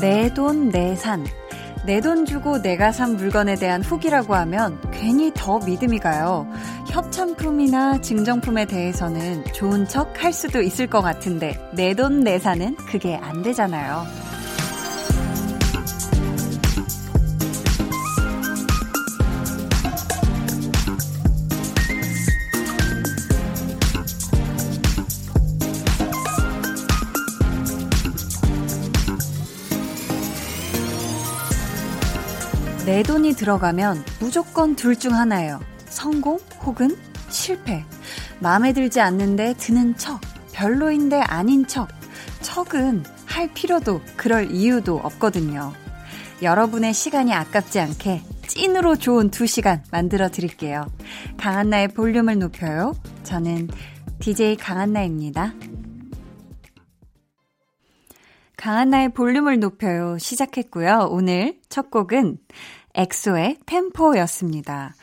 내 돈, 내 산. 내 돈 주고 내가 산 물건에 대한 후기라고 하면 괜히 더 믿음이 가요. 협찬품이나 증정품에 대해서는 좋은 척 할 수도 있을 것 같은데 내 돈, 내 산은 그게 안 되잖아요. 내 돈이 들어가면 무조건 둘 중 하나예요. 성공 혹은 실패. 마음에 들지 않는데 드는 척. 별로인데 아닌 척. 척은 할 필요도 그럴 이유도 없거든요. 여러분의 시간이 아깝지 않게 찐으로 좋은 두 시간 만들어 드릴게요. 강한나의 볼륨을 높여요. 저는 DJ 강한나입니다. 강한나의 볼륨을 높여요. 시작했고요. 오늘 첫 곡은 엑소의 템포였습니다.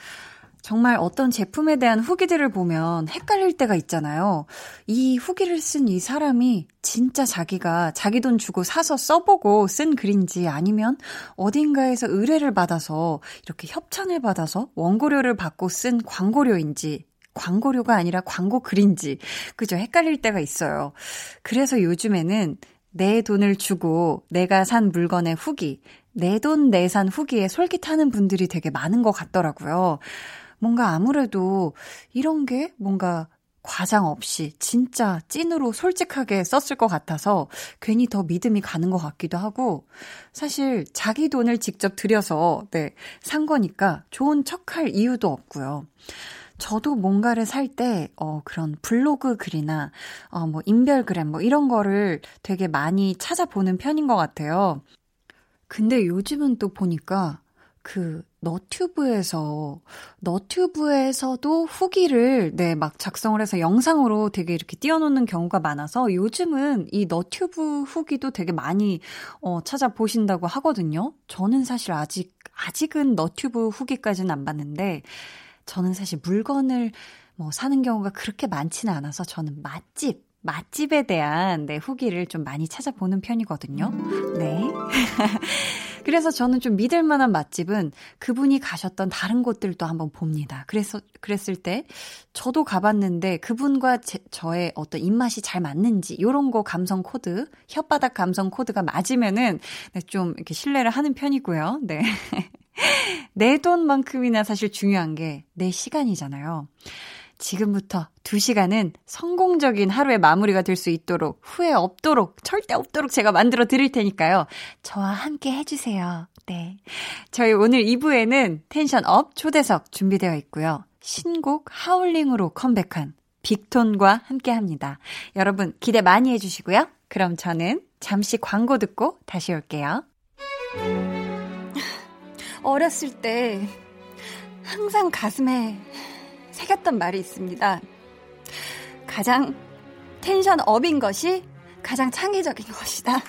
정말 어떤 제품에 대한 후기들을 보면 헷갈릴 때가 있잖아요. 이 후기를 쓴 이 사람이 진짜 자기가 자기 돈 주고 사서 써보고 쓴 글인지 아니면 어딘가에서 의뢰를 받아서 이렇게 협찬을 받아서 원고료를 받고 쓴 광고료인지 광고료가 아니라 광고 글인지 그죠 헷갈릴 때가 있어요. 그래서 요즘에는 내 돈을 주고 내가 산 물건의 후기, 내 돈 내산 후기에 솔깃하는 분들이 되게 많은 것 같더라고요. 뭔가 아무래도 이런 게 뭔가 과장 없이 진짜 찐으로 솔직하게 썼을 것 같아서 괜히 더 믿음이 가는 것 같기도 하고 사실 자기 돈을 직접 들여서 네, 산 거니까 좋은 척할 이유도 없고요. 저도 뭔가를 살 때, 어, 그런 블로그 글이나, 어, 뭐, 인별그램, 뭐, 이런 거를 되게 많이 찾아보는 편인 것 같아요. 근데 요즘은 또 보니까, 그, 너튜브에서, 너튜브에서도 후기를, 네, 막 작성을 해서 영상으로 되게 이렇게 띄워놓는 경우가 많아서 요즘은 이 너튜브 후기도 되게 많이, 어, 찾아보신다고 하거든요. 저는 사실 아직, 아직은 너튜브 후기까지는 안 봤는데, 저는 사실 물건을 뭐 사는 경우가 그렇게 많지는 않아서 저는 맛집, 맛집에 대한 네, 후기를 좀 많이 찾아보는 편이거든요. 네. 그래서 저는 좀 믿을 만한 맛집은 그분이 가셨던 다른 곳들도 한번 봅니다. 그래서, 그랬을 때 저도 가봤는데 그분과 제, 저의 어떤 입맛이 잘 맞는지, 요런 거 감성 코드, 혓바닥 감성 코드가 맞으면은 네, 좀 이렇게 신뢰를 하는 편이고요. 네. 내 돈만큼이나 사실 중요한 게 내 시간이잖아요. 지금부터 2시간은 성공적인 하루의 마무리가 될 수 있도록 후회 없도록 절대 없도록 제가 만들어 드릴 테니까요. 저와 함께 해주세요. 네. 저희 오늘 2부에는 tension up 초대석 준비되어 있고요. 신곡 Howling으로 컴백한 빅톤과 함께 합니다. 여러분 기대 많이 해주시고요. 그럼 저는 잠시 광고 듣고 다시 올게요. 어렸을 때 항상 가슴에 새겼던 말이 있습니다. 가장 텐션 업인 것이 가장 창의적인 것이다.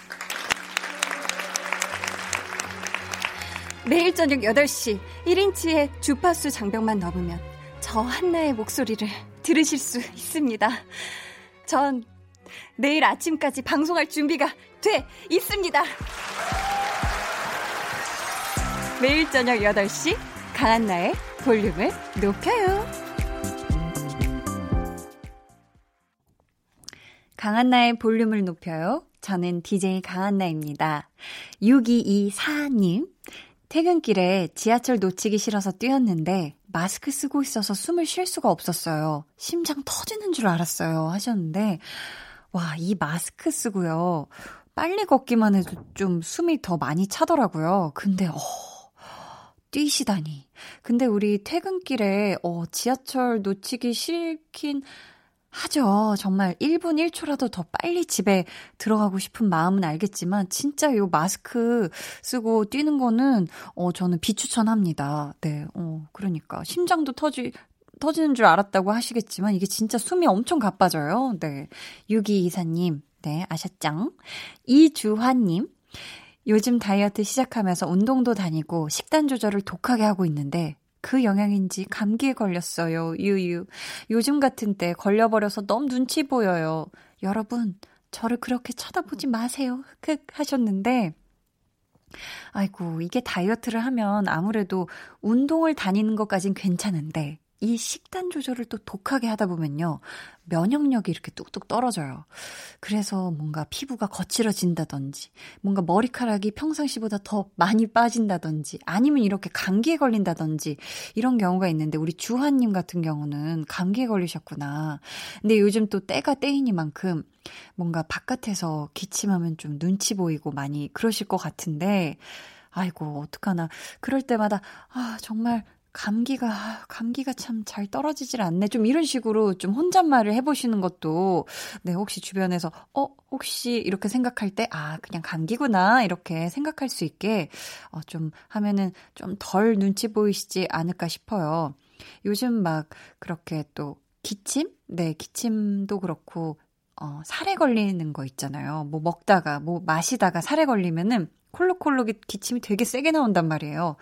매일 저녁 8시 1인치의 주파수 장벽만 넘으면 저 한나의 목소리를 들으실 수 있습니다. 전 내일 아침까지 방송할 준비가 돼 있습니다. 매일 저녁 8시 강한나의 볼륨을 높여요. 강한나의 볼륨을 높여요. 저는 DJ 강한나입니다. 6224님. 퇴근길에 지하철 놓치기 싫어서 뛰었는데 마스크 쓰고 있어서 숨을 쉴 수가 없었어요. 심장 터지는 줄 알았어요. 하셨는데 와, 이 마스크 쓰고요. 빨리 걷기만 해도 좀 숨이 더 많이 차더라고요. 근데 어 뛰시다니. 근데 우리 퇴근길에, 어, 지하철 놓치기 싫긴 하죠. 정말 1분 1초라도 더 빨리 집에 들어가고 싶은 마음은 알겠지만, 진짜 요 마스크 쓰고 뛰는 거는, 어, 저는 비추천합니다. 네, 어, 그러니까. 심장도 터지, 터지는 줄 알았다고 하시겠지만, 이게 진짜 숨이 엄청 가빠져요. 네. 6224님, 네, 아셨죠? 이주환 님. 요즘 다이어트 시작하면서 운동도 다니고 식단 조절을 독하게 하고 있는데 그 영향인지 감기에 걸렸어요. 유유. 요즘 같은 때 걸려버려서 너무 눈치 보여요. 여러분, 저를 그렇게 쳐다보지 마세요. 흑흑 하셨는데, 아이고, 이게 다이어트를 하면 아무래도 운동을 다니는 것까진 괜찮은데, 이 식단 조절을 또 독하게 하다 보면요. 면역력이 이렇게 뚝뚝 떨어져요. 그래서 뭔가 피부가 거칠어진다든지, 뭔가 머리카락이 평상시보다 더 많이 빠진다든지, 아니면 이렇게 감기에 걸린다든지, 이런 경우가 있는데, 우리 주하님 같은 경우는 감기에 걸리셨구나. 근데 요즘 또 때가 때이니만큼, 뭔가 바깥에서 기침하면 좀 눈치 보이고 많이 그러실 것 같은데, 아이고, 어떡하나. 그럴 때마다, 아, 정말 감기가, 감기가 참 잘 떨어지질 않네. 좀 이런 식으로 좀 혼잣말을 해보시는 것도, 네, 혹시 주변에서, 어, 혹시 이렇게 생각할 때, 아, 그냥 감기구나. 이렇게 생각할 수 있게, 어, 좀 하면은 좀 덜 눈치 보이시지 않을까 싶어요. 요즘 막 그렇게 또 기침? 네, 기침도 그렇고, 어, 살에 걸리는 거 있잖아요. 뭐 먹다가, 뭐 마시다가 살에 걸리면은 콜록콜록이 기침이 되게 세게 나온단 말이에요.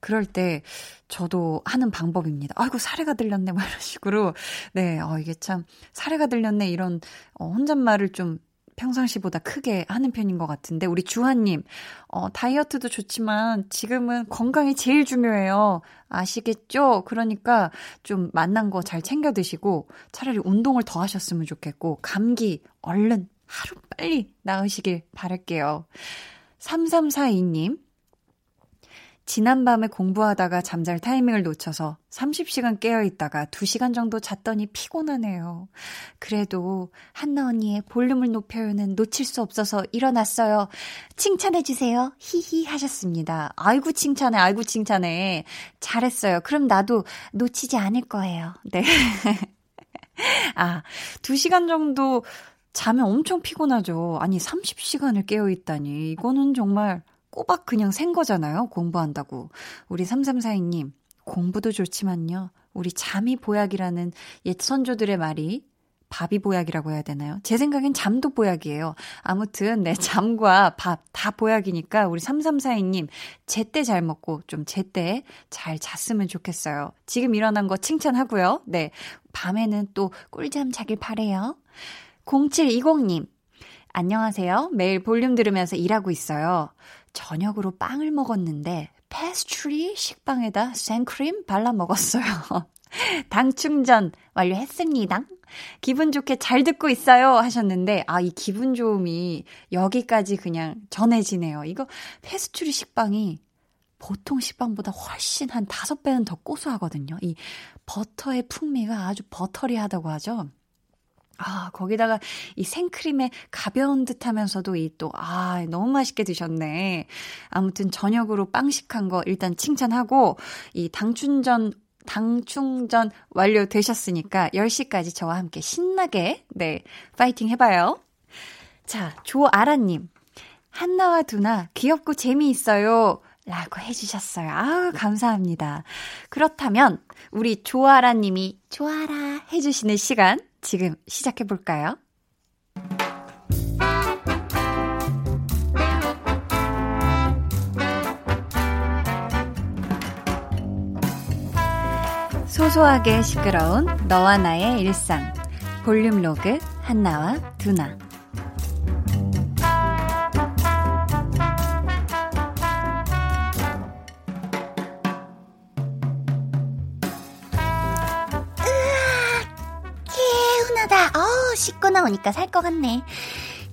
그럴 때 저도 하는 방법입니다. 아이고, 사례가 들렸네. 뭐 이런 식으로. 네, 어, 이게 참, 사례가 들렸네. 이런, 어, 혼잣말을 좀 평상시보다 크게 하는 편인 것 같은데, 우리 주하님, 어, 다이어트도 좋지만 지금은 건강이 제일 중요해요. 아시겠죠? 그러니까 좀 맛난 거 잘 챙겨 드시고, 차라리 운동을 더 하셨으면 좋겠고, 감기 얼른 하루 빨리 나으시길 바랄게요. 3342님, 지난밤에 공부하다가 잠잘 타이밍을 놓쳐서 30시간 깨어있다가 2시간 정도 잤더니 피곤하네요. 그래도 한나 언니의 볼륨을 높여요는 놓칠 수 없어서 일어났어요. 칭찬해주세요. 히히 하셨습니다. 아이고 칭찬해, 아이고 칭찬해. 잘했어요. 그럼 나도 놓치지 않을 거예요. 네. 아, 2시간 정도 자면 엄청 피곤하죠. 아니, 30시간을 깨어있다니. 이거는 정말 꼬박 그냥 센 거잖아요. 공부한다고. 우리 3342님, 공부도 좋지만요. 우리 잠이 보약이라는 옛 선조들의 말이 밥이 보약이라고 해야 되나요? 제 생각엔 잠도 보약이에요. 아무튼, 네, 잠과 밥 다 보약이니까 우리 3342님, 제때 잘 먹고 좀 제때 잘 잤으면 좋겠어요. 지금 일어난 거 칭찬하고요. 네, 밤에는 또 꿀잠 자길 바래요. 0720님, 안녕하세요. 매일 볼륨 들으면서 일하고 있어요. 저녁으로 빵을 먹었는데 패스트리 식빵에다 생크림 발라 먹었어요. 당 충전 완료했습니다. 기분 좋게 잘 듣고 있어요 하셨는데 아 이 기분 좋음이 여기까지 그냥 전해지네요. 이거 패스트리 식빵이 보통 식빵보다 훨씬 한 다섯 배는 더 고소하거든요. 이 버터의 풍미가 아주 buttery하다고 하죠. 아, 거기다가 이 생크림의 가벼운 듯 하면서도 이 또, 아, 너무 맛있게 드셨네. 아무튼 저녁으로 빵식한 거 일단 칭찬하고, 이 당춘전, 당 충전 완료되셨으니까 10시까지 저와 함께 신나게, 네, 파이팅 해봐요. 자, 조아라님. 한나와 두나 귀엽고 재미있어요. 라고 해주셨어요. 아우, 감사합니다. 그렇다면, 우리 조아라님이 좋아라 해주시는 시간 지금 시작해 볼까요? 소소하게 시끄러운 너와 나의 일상 볼륨 로그 한나와 두나 나오니까 살 것 같네.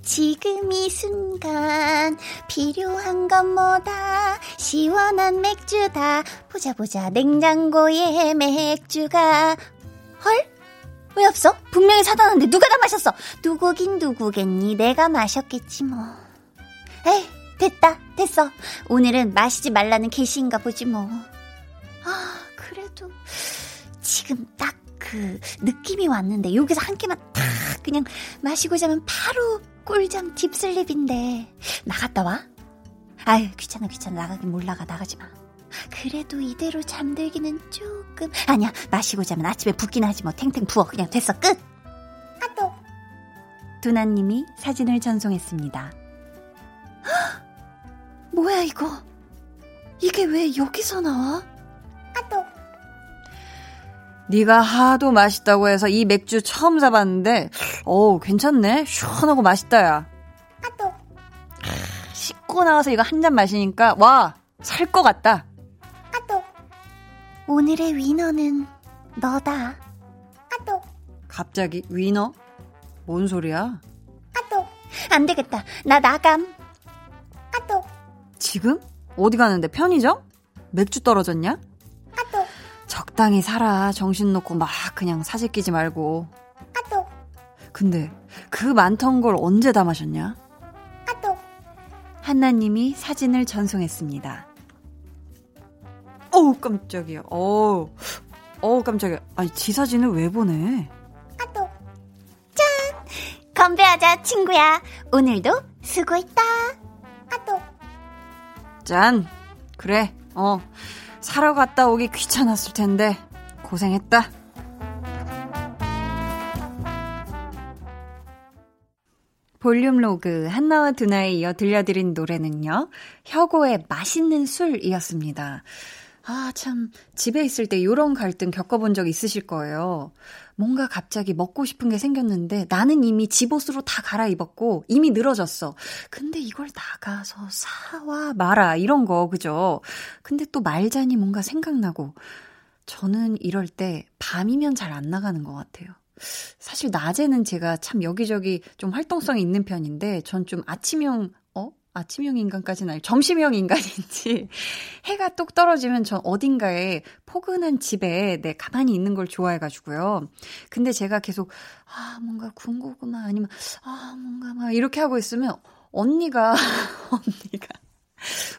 지금 이 순간 필요한 건 뭐다? 시원한 맥주다. 보자 보자. 냉장고에 맥주가. 헐? 왜 없어? 분명히 사다 놨는데 누가 다 마셨어? 누구긴 누구겠니? 내가 마셨겠지 뭐. 에이 됐다. 됐어. 오늘은 마시지 말라는 계시인가 보지 뭐. 아 그래도 지금 딱 그 느낌이 왔는데 여기서 한 끼만 탁 그냥 마시고 자면 바로 꿀잠 딥슬립인데 나갔다 와? 아유 귀찮아 귀찮아 나가긴 몰라가 나가지 마. 그래도 이대로 잠들기는 조금 아니야 마시고 자면 아침에 붓긴 하지 뭐 탱탱 부어 그냥 됐어 끝. 아또 두나님이 사진을 전송했습니다. 뭐야 이거? 이게 왜 여기서 나와? 아또 네가 하도 맛있다고 해서 이 맥주 처음 사봤는데 어우 괜찮네? 시원하고 맛있다 야. 아또. 씻고 나와서 이거 한 잔 마시니까 와 살 것 같다. 아또. 오늘의 위너는 너다. 아또. 갑자기 위너? 뭔 소리야? 아또. 안 되겠다. 나 나감. 아또. 지금? 어디 가는데? 편의점? 맥주 떨어졌냐? 적당히 살아. 정신 놓고 막 그냥 사실 끼지 말고. 아또. 근데 그 많던 걸 언제 다 마셨냐? 아또. 한나님이 사진을 전송했습니다. 어우 깜짝이야. 어우. 어우 깜짝이야. 아니 지 사진을 왜 보내? 아또. 짠! 건배하자 친구야. 오늘도 수고했다. 아또. 짠. 그래. 어. 사러 갔다 오기 귀찮았을 텐데 고생했다. 볼륨 로그 한나와 두나에 이어 들려드린 노래는요. 혁오의 맛있는 술이었습니다. 아, 참, 집에 있을 때 이런 갈등 겪어본 적 있으실 거예요. 뭔가 갑자기 먹고 싶은 게 생겼는데 나는 이미 집옷으로 다 갈아입었고 이미 늘어졌어. 근데 이걸 나가서 사와 마라 이런 거 그죠? 근데 또 말자니 뭔가 생각나고 저는 이럴 때 밤이면 잘 안 나가는 것 같아요. 사실 낮에는 제가 참 여기저기 좀 활동성이 있는 편인데 전 좀 아침형 아침형 인간까지는 아니고 점심형 인간인지 해가 똑 떨어지면 전 어딘가에 포근한 집에 네, 가만히 있는 걸 좋아해가지고요. 근데 제가 계속 아 뭔가 군고구마 아니면 아 뭔가 막 이렇게 하고 있으면 언니가 언니가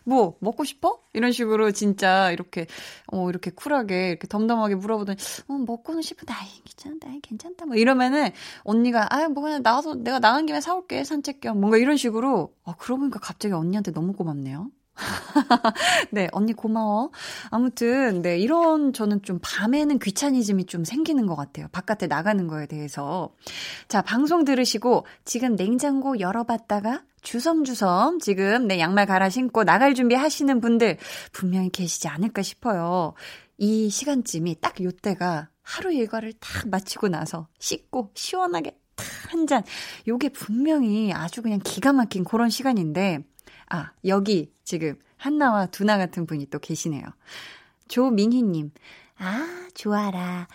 뭐 먹고 싶어? 이런 식으로 진짜 이렇게 어 이렇게 쿨하게 이렇게 덤덤하게 물어보더니 어 먹고는 싶은데 아이 괜찮다 아이 괜찮다 뭐 이러면은 언니가 아뭐 그냥 나가서 내가 나간 김에 사올게 산책 겸 뭔가 이런 식으로 아 그러고 보니까 갑자기 언니한테 너무 고맙네요. 네, 언니 고마워. 아무튼, 네, 이런 저는 좀 밤에는 귀차니즘이 좀 생기는 것 같아요. 바깥에 나가는 거에 대해서. 자, 방송 들으시고 지금 냉장고 열어봤다가 주섬주섬 지금 내 양말 갈아 신고 나갈 준비 하시는 분들 분명히 계시지 않을까 싶어요. 이 시간쯤이 딱 요때가 하루 일과를 딱 마치고 나서 씻고 시원하게 탁한 잔. 요게 분명히 아주 그냥 기가 막힌 그런 시간인데, 아, 여기 지금 한나와 두나 같은 분이 또 계시네요. 조민희님, 아, 좋아라.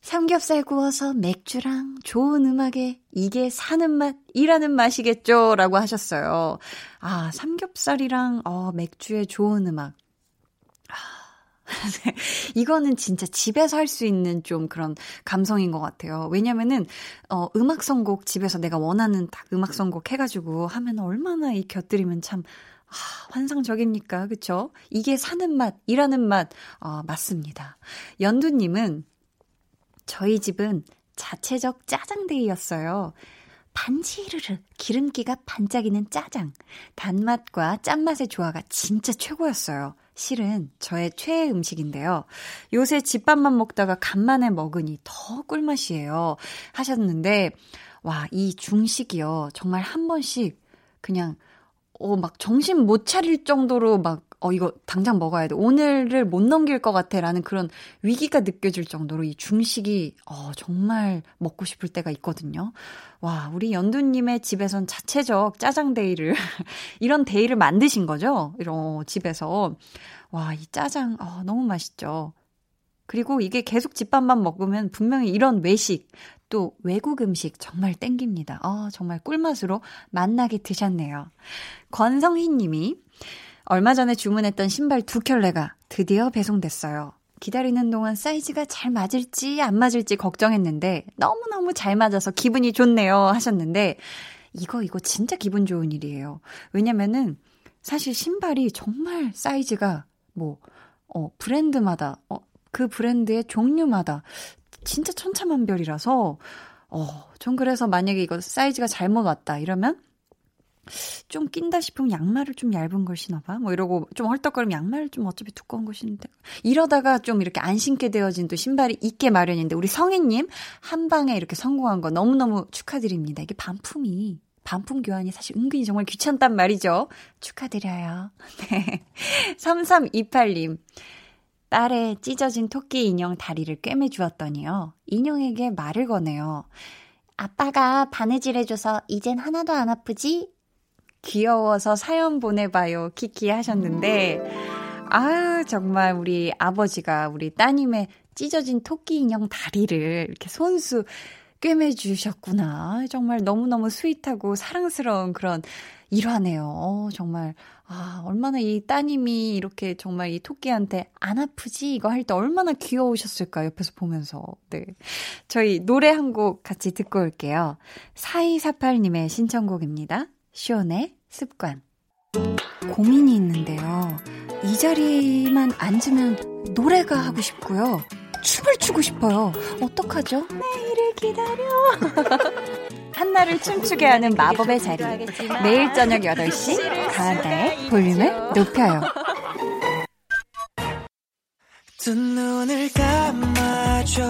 삼겹살 구워서 맥주랑 좋은 음악에 이게 사는 맛, 일하는 맛이겠죠? 라고 하셨어요. 아, 삼겹살이랑, 어, 맥주에 좋은 음악. 아, 네. 이거는 진짜 집에서 할 수 있는 좀 그런 감성인 것 같아요. 왜냐면은, 어, 음악 선곡 집에서 내가 원하는 딱 음악 선곡 해가지고 하면 얼마나 이 곁들이면 참, 아, 환상적입니까? 그쵸? 이게 사는 맛, 일하는 맛, 어, 맞습니다. 연두님은 저희 집은 자체적 짜장데이였어요. 반지르르 기름기가 반짝이는 짜장. 단맛과 짠맛의 조화가 진짜 최고였어요. 실은 저의 최애 음식인데요. 요새 집밥만 먹다가 간만에 먹으니 더 꿀맛이에요. 하셨는데, 와, 이 중식이요. 정말 한 번씩 그냥, 어, 막 정신 못 차릴 정도로 막 어, 이거 당장 먹어야 돼. 오늘을 못 넘길 것 같아. 라는 그런 위기가 느껴질 정도로 이 중식이, 어, 정말 먹고 싶을 때가 있거든요. 와, 우리 연두님의 집에선 자체적 짜장 데이를, 이런 데이를 만드신 거죠? 이런 집에서. 와, 이 짜장, 어, 너무 맛있죠. 그리고 이게 계속 집밥만 먹으면 분명히 이런 외식, 또 외국 음식 정말 땡깁니다. 어, 정말 꿀맛으로 맛나게 드셨네요. 권성희 님이 얼마 전에 주문했던 신발 두 켤레가 드디어 배송됐어요. 기다리는 동안 사이즈가 잘 맞을지 안 맞을지 걱정했는데 너무너무 잘 맞아서 기분이 좋네요 하셨는데 이거 이거 진짜 기분 좋은 일이에요. 왜냐면은 사실 신발이 정말 사이즈가 뭐 어, 브랜드마다 어, 그 브랜드의 종류마다 진짜 천차만별이라서 어, 전 그래서 만약에 이거 사이즈가 잘못 왔다 이러면 좀 낀다 싶으면 양말을 좀 얇은 걸 신어봐. 뭐 이러고 좀 헐떡거리면 양말을 좀 어차피 두꺼운 걸 신는데. 이러다가 좀 이렇게 안 신게 되어진 또 신발이 있게 마련인데 우리 성희님 한 방에 이렇게 성공한 거 너무너무 축하드립니다. 이게 반품이 반품 교환이 사실 은근히 정말 귀찮단 말이죠. 축하드려요. 네. 3328님. 딸의 찢어진 토끼 인형 다리를 꿰매 주었더니요. 인형에게 말을 거네요. 아빠가 바느질 해줘서 이젠 하나도 안 아프지? 귀여워서 사연 보내봐요. 키키 하셨는데, 아유, 정말 우리 아버지가 우리 따님의 찢어진 토끼 인형 다리를 이렇게 손수 꿰매주셨구나. 정말 너무너무 sweet하고 사랑스러운 그런 일화네요. 어, 정말. 아, 얼마나 이 따님이 이렇게 정말 이 토끼한테 안 아프지? 이거 할 때 얼마나 귀여우셨을까, 옆에서 보면서. 네. 저희 노래 한 곡 같이 듣고 올게요. 4248님의 신청곡입니다. 쇼네 습관. 고민이 있는데요. 이 자리만 앉으면 노래가 하고 싶고요. 춤을 추고 싶어요. 어떡하죠? 내일을 기다려. 한나를 춤추게 하는 마법의 자리. 매일 저녁 8시 강한나의 볼륨을 높여요. 두 눈을 감아줘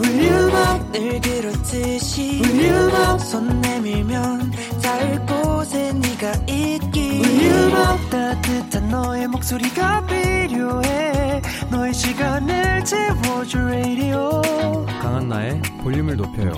울륨을 그렇듯이 울륨 손 내밀면 닿을 곳 에 네가 있기 울륨 따뜻한 너의 목소리가 필요해. 너의 시간을 채워줄 radio. 강한나의 볼륨을 높여요.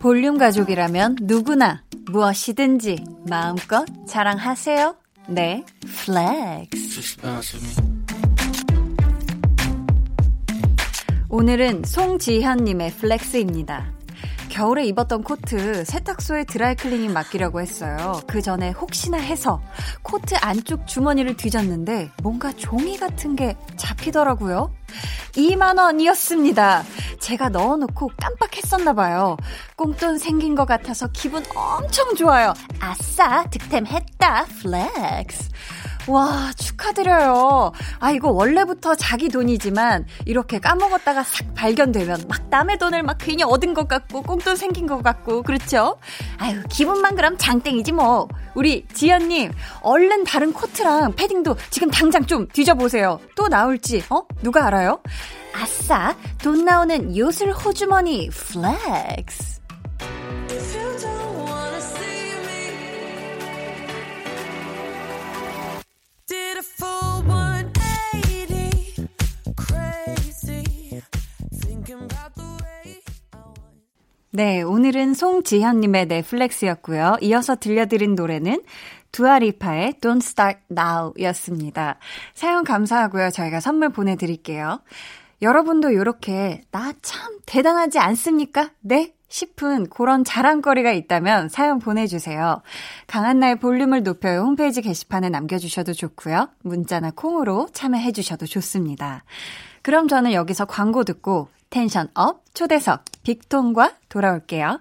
볼륨 가족이라면 누구나 무엇이든지 마음껏 자랑하세요. 네, 플렉스. 오늘은 송지현님의 flex입니다. 겨울에 입었던 코트 세탁소에 드라이클리닝 맡기려고 했어요. 그 전에 혹시나 해서 코트 안쪽 주머니를 뒤졌는데 뭔가 종이 같은 게 잡히더라고요. 2만 원이었습니다. 제가 넣어놓고 깜빡했었나 봐요. 꽁돈 생긴 것 같아서 기분 엄청 좋아요. 아싸, 득템했다, flex. 와, 축하드려요. 아, 이거 원래부터 자기 돈이지만 이렇게 까먹었다가 싹 발견되면 막 남의 돈을 막 괜히 얻은 것 같고 꽁돈 생긴 것 같고 그렇죠? 아유, 기분만 그럼 장땡이지 뭐. 우리 지연님, 얼른 다른 코트랑 패딩도 지금 당장 좀 뒤져보세요. 또 나올지, 어? 누가 알아요? 아싸, 돈 나오는 요술 호주머니 flex. 네, 오늘은 송지현님의 넷플렉스였고요. 이어서 들려드린 노래는 두아리파의 Don't Start Now 였습니다. 사연 감사하고요. 저희가 선물 보내드릴게요. 여러분도 이렇게 나 참 대단하지 않습니까? 네? 싶은 그런 자랑거리가 있다면 사연 보내주세요. 강한나의 볼륨을 높여요 홈페이지 게시판에 남겨주셔도 좋고요. 문자나 콩으로 참여해주셔도 좋습니다. 그럼 저는 여기서 광고 듣고 텐션 업 초대석 빅톤과 돌아올게요.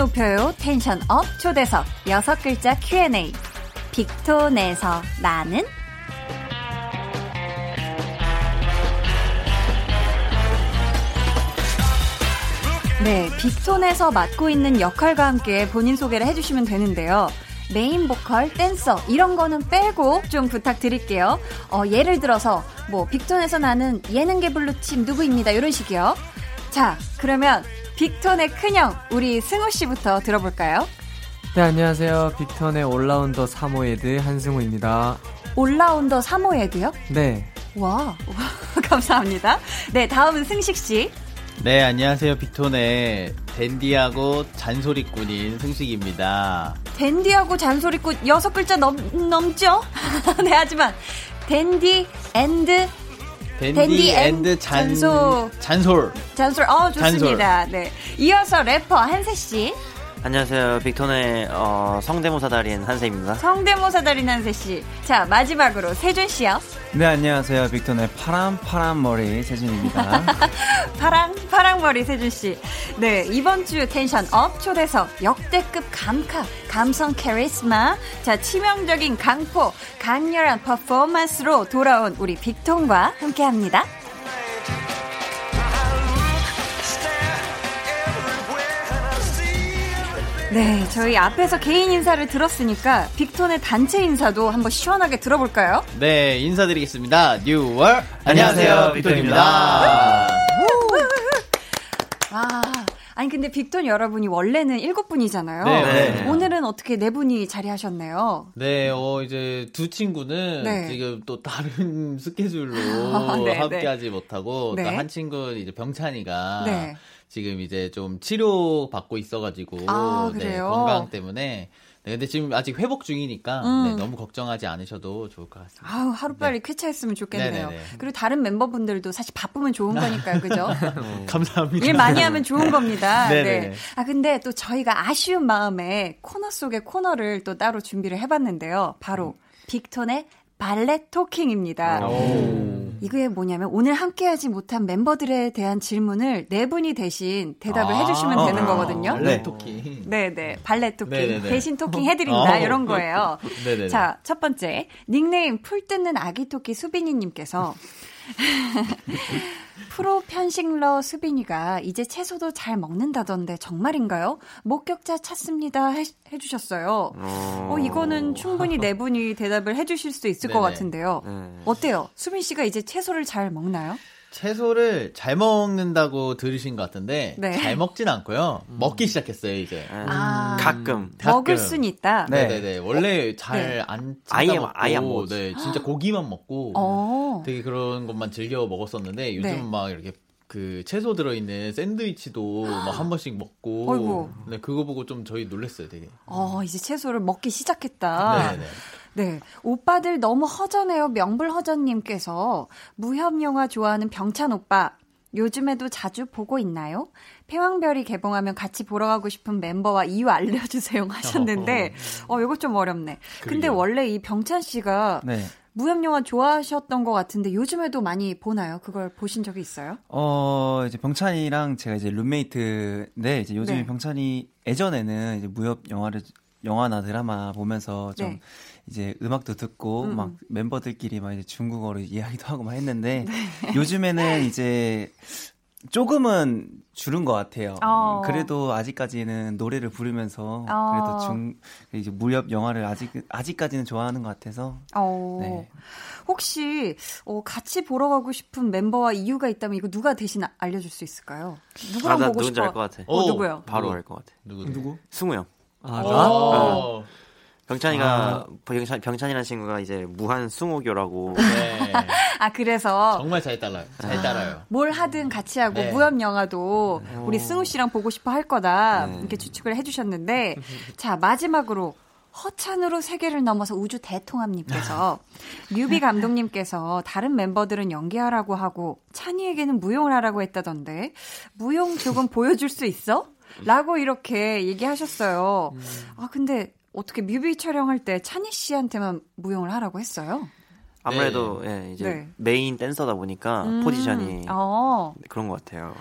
높여요. tension up 초대석. 여섯 글자 Q&A 빅톤에서 나는 네, 빅톤에서 맡고 있는 역할과 함께 본인 소개를 해주시면 되는데요. 메인 보컬, 댄서 이런 거는 빼고 좀 부탁드릴게요. 어, 예를 들어서 뭐 빅톤에서 나는 예능계 블루칩 누구입니다. 이런 식이요. 자, 그러면 빅톤의 큰형 우리 승우 씨부터 들어볼까요? 네, 안녕하세요. 빅턴의 올라운더 사모예드 한승우입니다. 올라운더 사모예드요? 네. 와, 와 감사합니다. 네, 다음은 승식 씨. 네, 안녕하세요. 빅톤의 댄디하고 잔소리꾼인 승식입니다. 댄디하고 잔소리꾼 여섯 글자 넘, 넘죠? 네, 하지만 댄디 and 댄디, 댄디 and 잔, 잔소. 잔솔. 잔솔, 어, 좋습니다. 네. 이어서 래퍼 한세 씨. 안녕하세요. 빅톤의 어, 성대모사 달인 한세입니다. 성대모사 달인 한세 씨. 자, 마지막으로 세준 씨요. 네, 안녕하세요. 빅톤의 파란 파란 머리 세준입니다. 파랑, 파랑 머리 세준 씨. 네, 이번 주 tension up 초대석, 역대급 감카, 감성 카리스마, 자, 치명적인 강포, 강렬한 퍼포먼스로 돌아온 우리 빅톤과 함께 합니다. 네, 저희 앞에서 개인 인사를 들었으니까 빅톤의 단체 인사도 한번 시원하게 들어볼까요? 네, 인사드리겠습니다. 뉴월. 안녕하세요, 빅톤입니다. 아, 아니 근데 빅톤 여러분이 원래는 일곱 분이잖아요. 네, 네. 오늘은 어떻게 네 분이 자리하셨네요. 네, 어, 이제 두 친구는 네. 지금 또 다른 스케줄로 네, 함께하지 네. 못하고 네. 또한 친구는 이제 병찬이가 네. 지금 이제 좀 치료 받고 있어가지고 아, 네, 그래요? 건강 때문에 네, 근데 지금 아직 회복 중이니까 음. 네, 너무 걱정하지 않으셔도 좋을 것 같습니다. 아우 하루빨리 쾌차했으면 좋겠네요. 네네네. 그리고 다른 멤버분들도 사실 바쁘면 좋은 거니까요, 그죠? 감사합니다. 일 많이 하면 좋은 겁니다. 네. 아 근데 또 저희가 아쉬운 마음에 코너 속의 코너를 또 따로 준비를 해봤는데요. 바로 빅톤의 valet talking입니다. 이게 뭐냐면 오늘 함께하지 못한 멤버들에 대한 질문을 네 분이 대신 대답을 아, 해주시면 되는 거거든요. 발레 토끼. 네네 valet talking 네네네. 대신 talking 해드린다 어. 이런 거예요. 네네네. 자첫 번째 닉네임 풀 뜯는 아기 토끼 수빈이님께서 프로 편식러 수빈이가 이제 채소도 잘 먹는다던데 정말인가요? 목격자 찾습니다 해, 해주셨어요. 어 이거는 충분히 네 분이 대답을 해주실 수 있을 것 네네. 같은데요. 네. 어때요? 수빈 씨가 이제 채소를 잘 먹나요? 채소를 잘 먹는다고 들으신 것 같은데 네. 잘 먹진 않고요. 먹기 시작했어요 이제. 아. 가끔. 먹을 가끔. 순 있다. 네. 네네네. 원래 잘안 아예 먹고, 아예 안 먹었지. 네, 진짜 고기만 먹고 어. 되게 그런 것만 즐겨 먹었었는데 요즘 네. 은막 이렇게 그 채소 들어있는 샌드위치도 막 한 번씩 먹고. 어이구. 네 그거 보고 좀 저희 놀랐어요 되게. 어, 이제 채소를 먹기 시작했다. 네네. 네. 오빠들 너무 허전해요. 명불허전님께서 무협 영화 좋아하는 병찬 오빠. 요즘에도 자주 보고 있나요? 패왕별이 개봉하면 같이 보러 가고 싶은 멤버와 이유 알려주세요 하셨는데, 어, 이거 좀 어렵네. 근데 그러게요. 원래 이 병찬 씨가 네. 무협영화 좋아하셨던 것 같은데 요즘에도 많이 보나요? 그걸 보신 적이 있어요? 어, 이제 병찬이랑 제가 이제 룸메이트인데, 이제 요즘에 네. 병찬이 예전에는 이제 무협 영화를, 영화나 드라마 보면서 좀 네. 이제 음악도 듣고 음. 막 멤버들끼리 막 이제 중국어로 이야기도 하고 막 했는데, 네. 요즘에는 이제 조금은 줄은 것 같아요. 어. 그래도 아직까지는 노래를 부르면서 어. 그래도 중 이제 무협 영화를 아직 아직까지는 좋아하는 것 같아서 어. 네. 혹시 어, 같이 보러 가고 싶은 멤버와 이유가 있다면 이거 누가 대신 아- 알려줄 수 있을까요? 누구랑 아, 나 보고 누군지 싶어? 알것 같아. 어, 오. 누구요? 바로 알 것 같아. 누구 누구? 승우 형. 아, 오. 나? 병찬이가 병찬 병찬이라는 친구가 이제 무한 승호교라고 네. 아 그래서 정말 잘 따라요. 잘 따라요. 뭘 하든 같이 하고 네. 무협 영화도 우리 승우 씨랑 보고 싶어 할 거다 네. 이렇게 추측을 해주셨는데 자 마지막으로 허찬으로 세계를 넘어서 우주 대통합님께서 뮤비 감독님께서 다른 멤버들은 연기하라고 하고 찬이에게는 무용을 하라고 했다던데 무용 조금 보여줄 수 있어? 라고 이렇게 얘기하셨어요. 아 근데 어떻게 뮤비 촬영할 때 찬이 씨한테만 무용을 하라고 했어요? 아무래도 예, 이제 네. 메인 댄서다 보니까 음, 포지션이 어. 그런 것 같아요.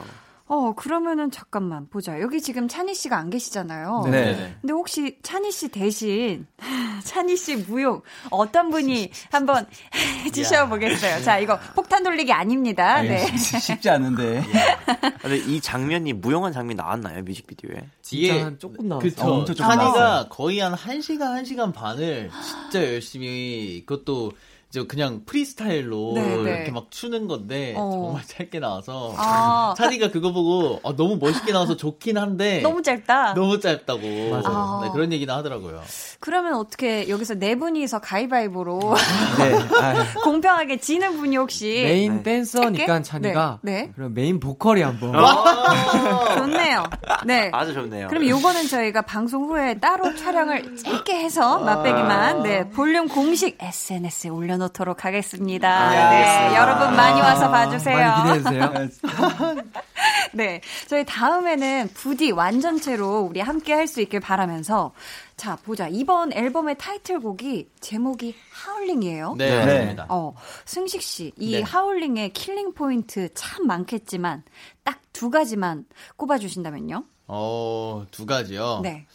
어, 그러면은 잠깐만 보자. 여기 지금 찬희 씨가 안 계시잖아요. 네. 네네. 근데 혹시 찬희 씨 대신 찬희 씨 무용 어떤 분이 한번 해주셔 보겠어요. 자, 이거 폭탄 돌리기 아닙니다. 아, 네. 쉽지 않은데. 근데 이 장면이 무용한 장면이 나왔나요 뮤직비디오에? 진짜 한 조금 나왔어요. 그쵸. 어, 엄청 조금 찬이가. 거의 한 1시간, 1시간 반을 진짜 열심히, 그것도 이제 그냥 프리스타일로 네, 네. 이렇게 막 추는 건데, 어. 정말 짧게 나와서. 아, 찬이가 그거 보고, 아, 너무 멋있게 나와서 좋긴 한데, 너무 짧다. 너무 짧다고. 맞아요. 네, 그런 얘기는 하더라고요. 그러면 어떻게 여기서 네 분이서 가위바위보로 네. 아, 공평하게 지는 분이 혹시 메인 네. 댄서니까 네, 네. 그럼 메인 보컬이 한번 좋네요. 네. 아주 좋네요. 그럼 요거는 저희가 방송 후에 따로 촬영을 짧게 해서 맛배기만 네 볼륨 공식 SNS에 올려 놓. 올려놓도록 하겠습니다. 아, 네. 여러분 많이 와서 봐주세요. 많이 기대해주세요. 네, 저희 다음에는 부디 완전체로 우리 함께 할 수 있길 바라면서 자 보자 이번 앨범의 타이틀곡이 제목이 Howling이에요. 네, 네. 맞습니다. 어, 승식 씨, 이 네. Howling의 killing point 참 많겠지만 딱 두 가지만 꼽아 주신다면요? 어, 두 가지요. 네.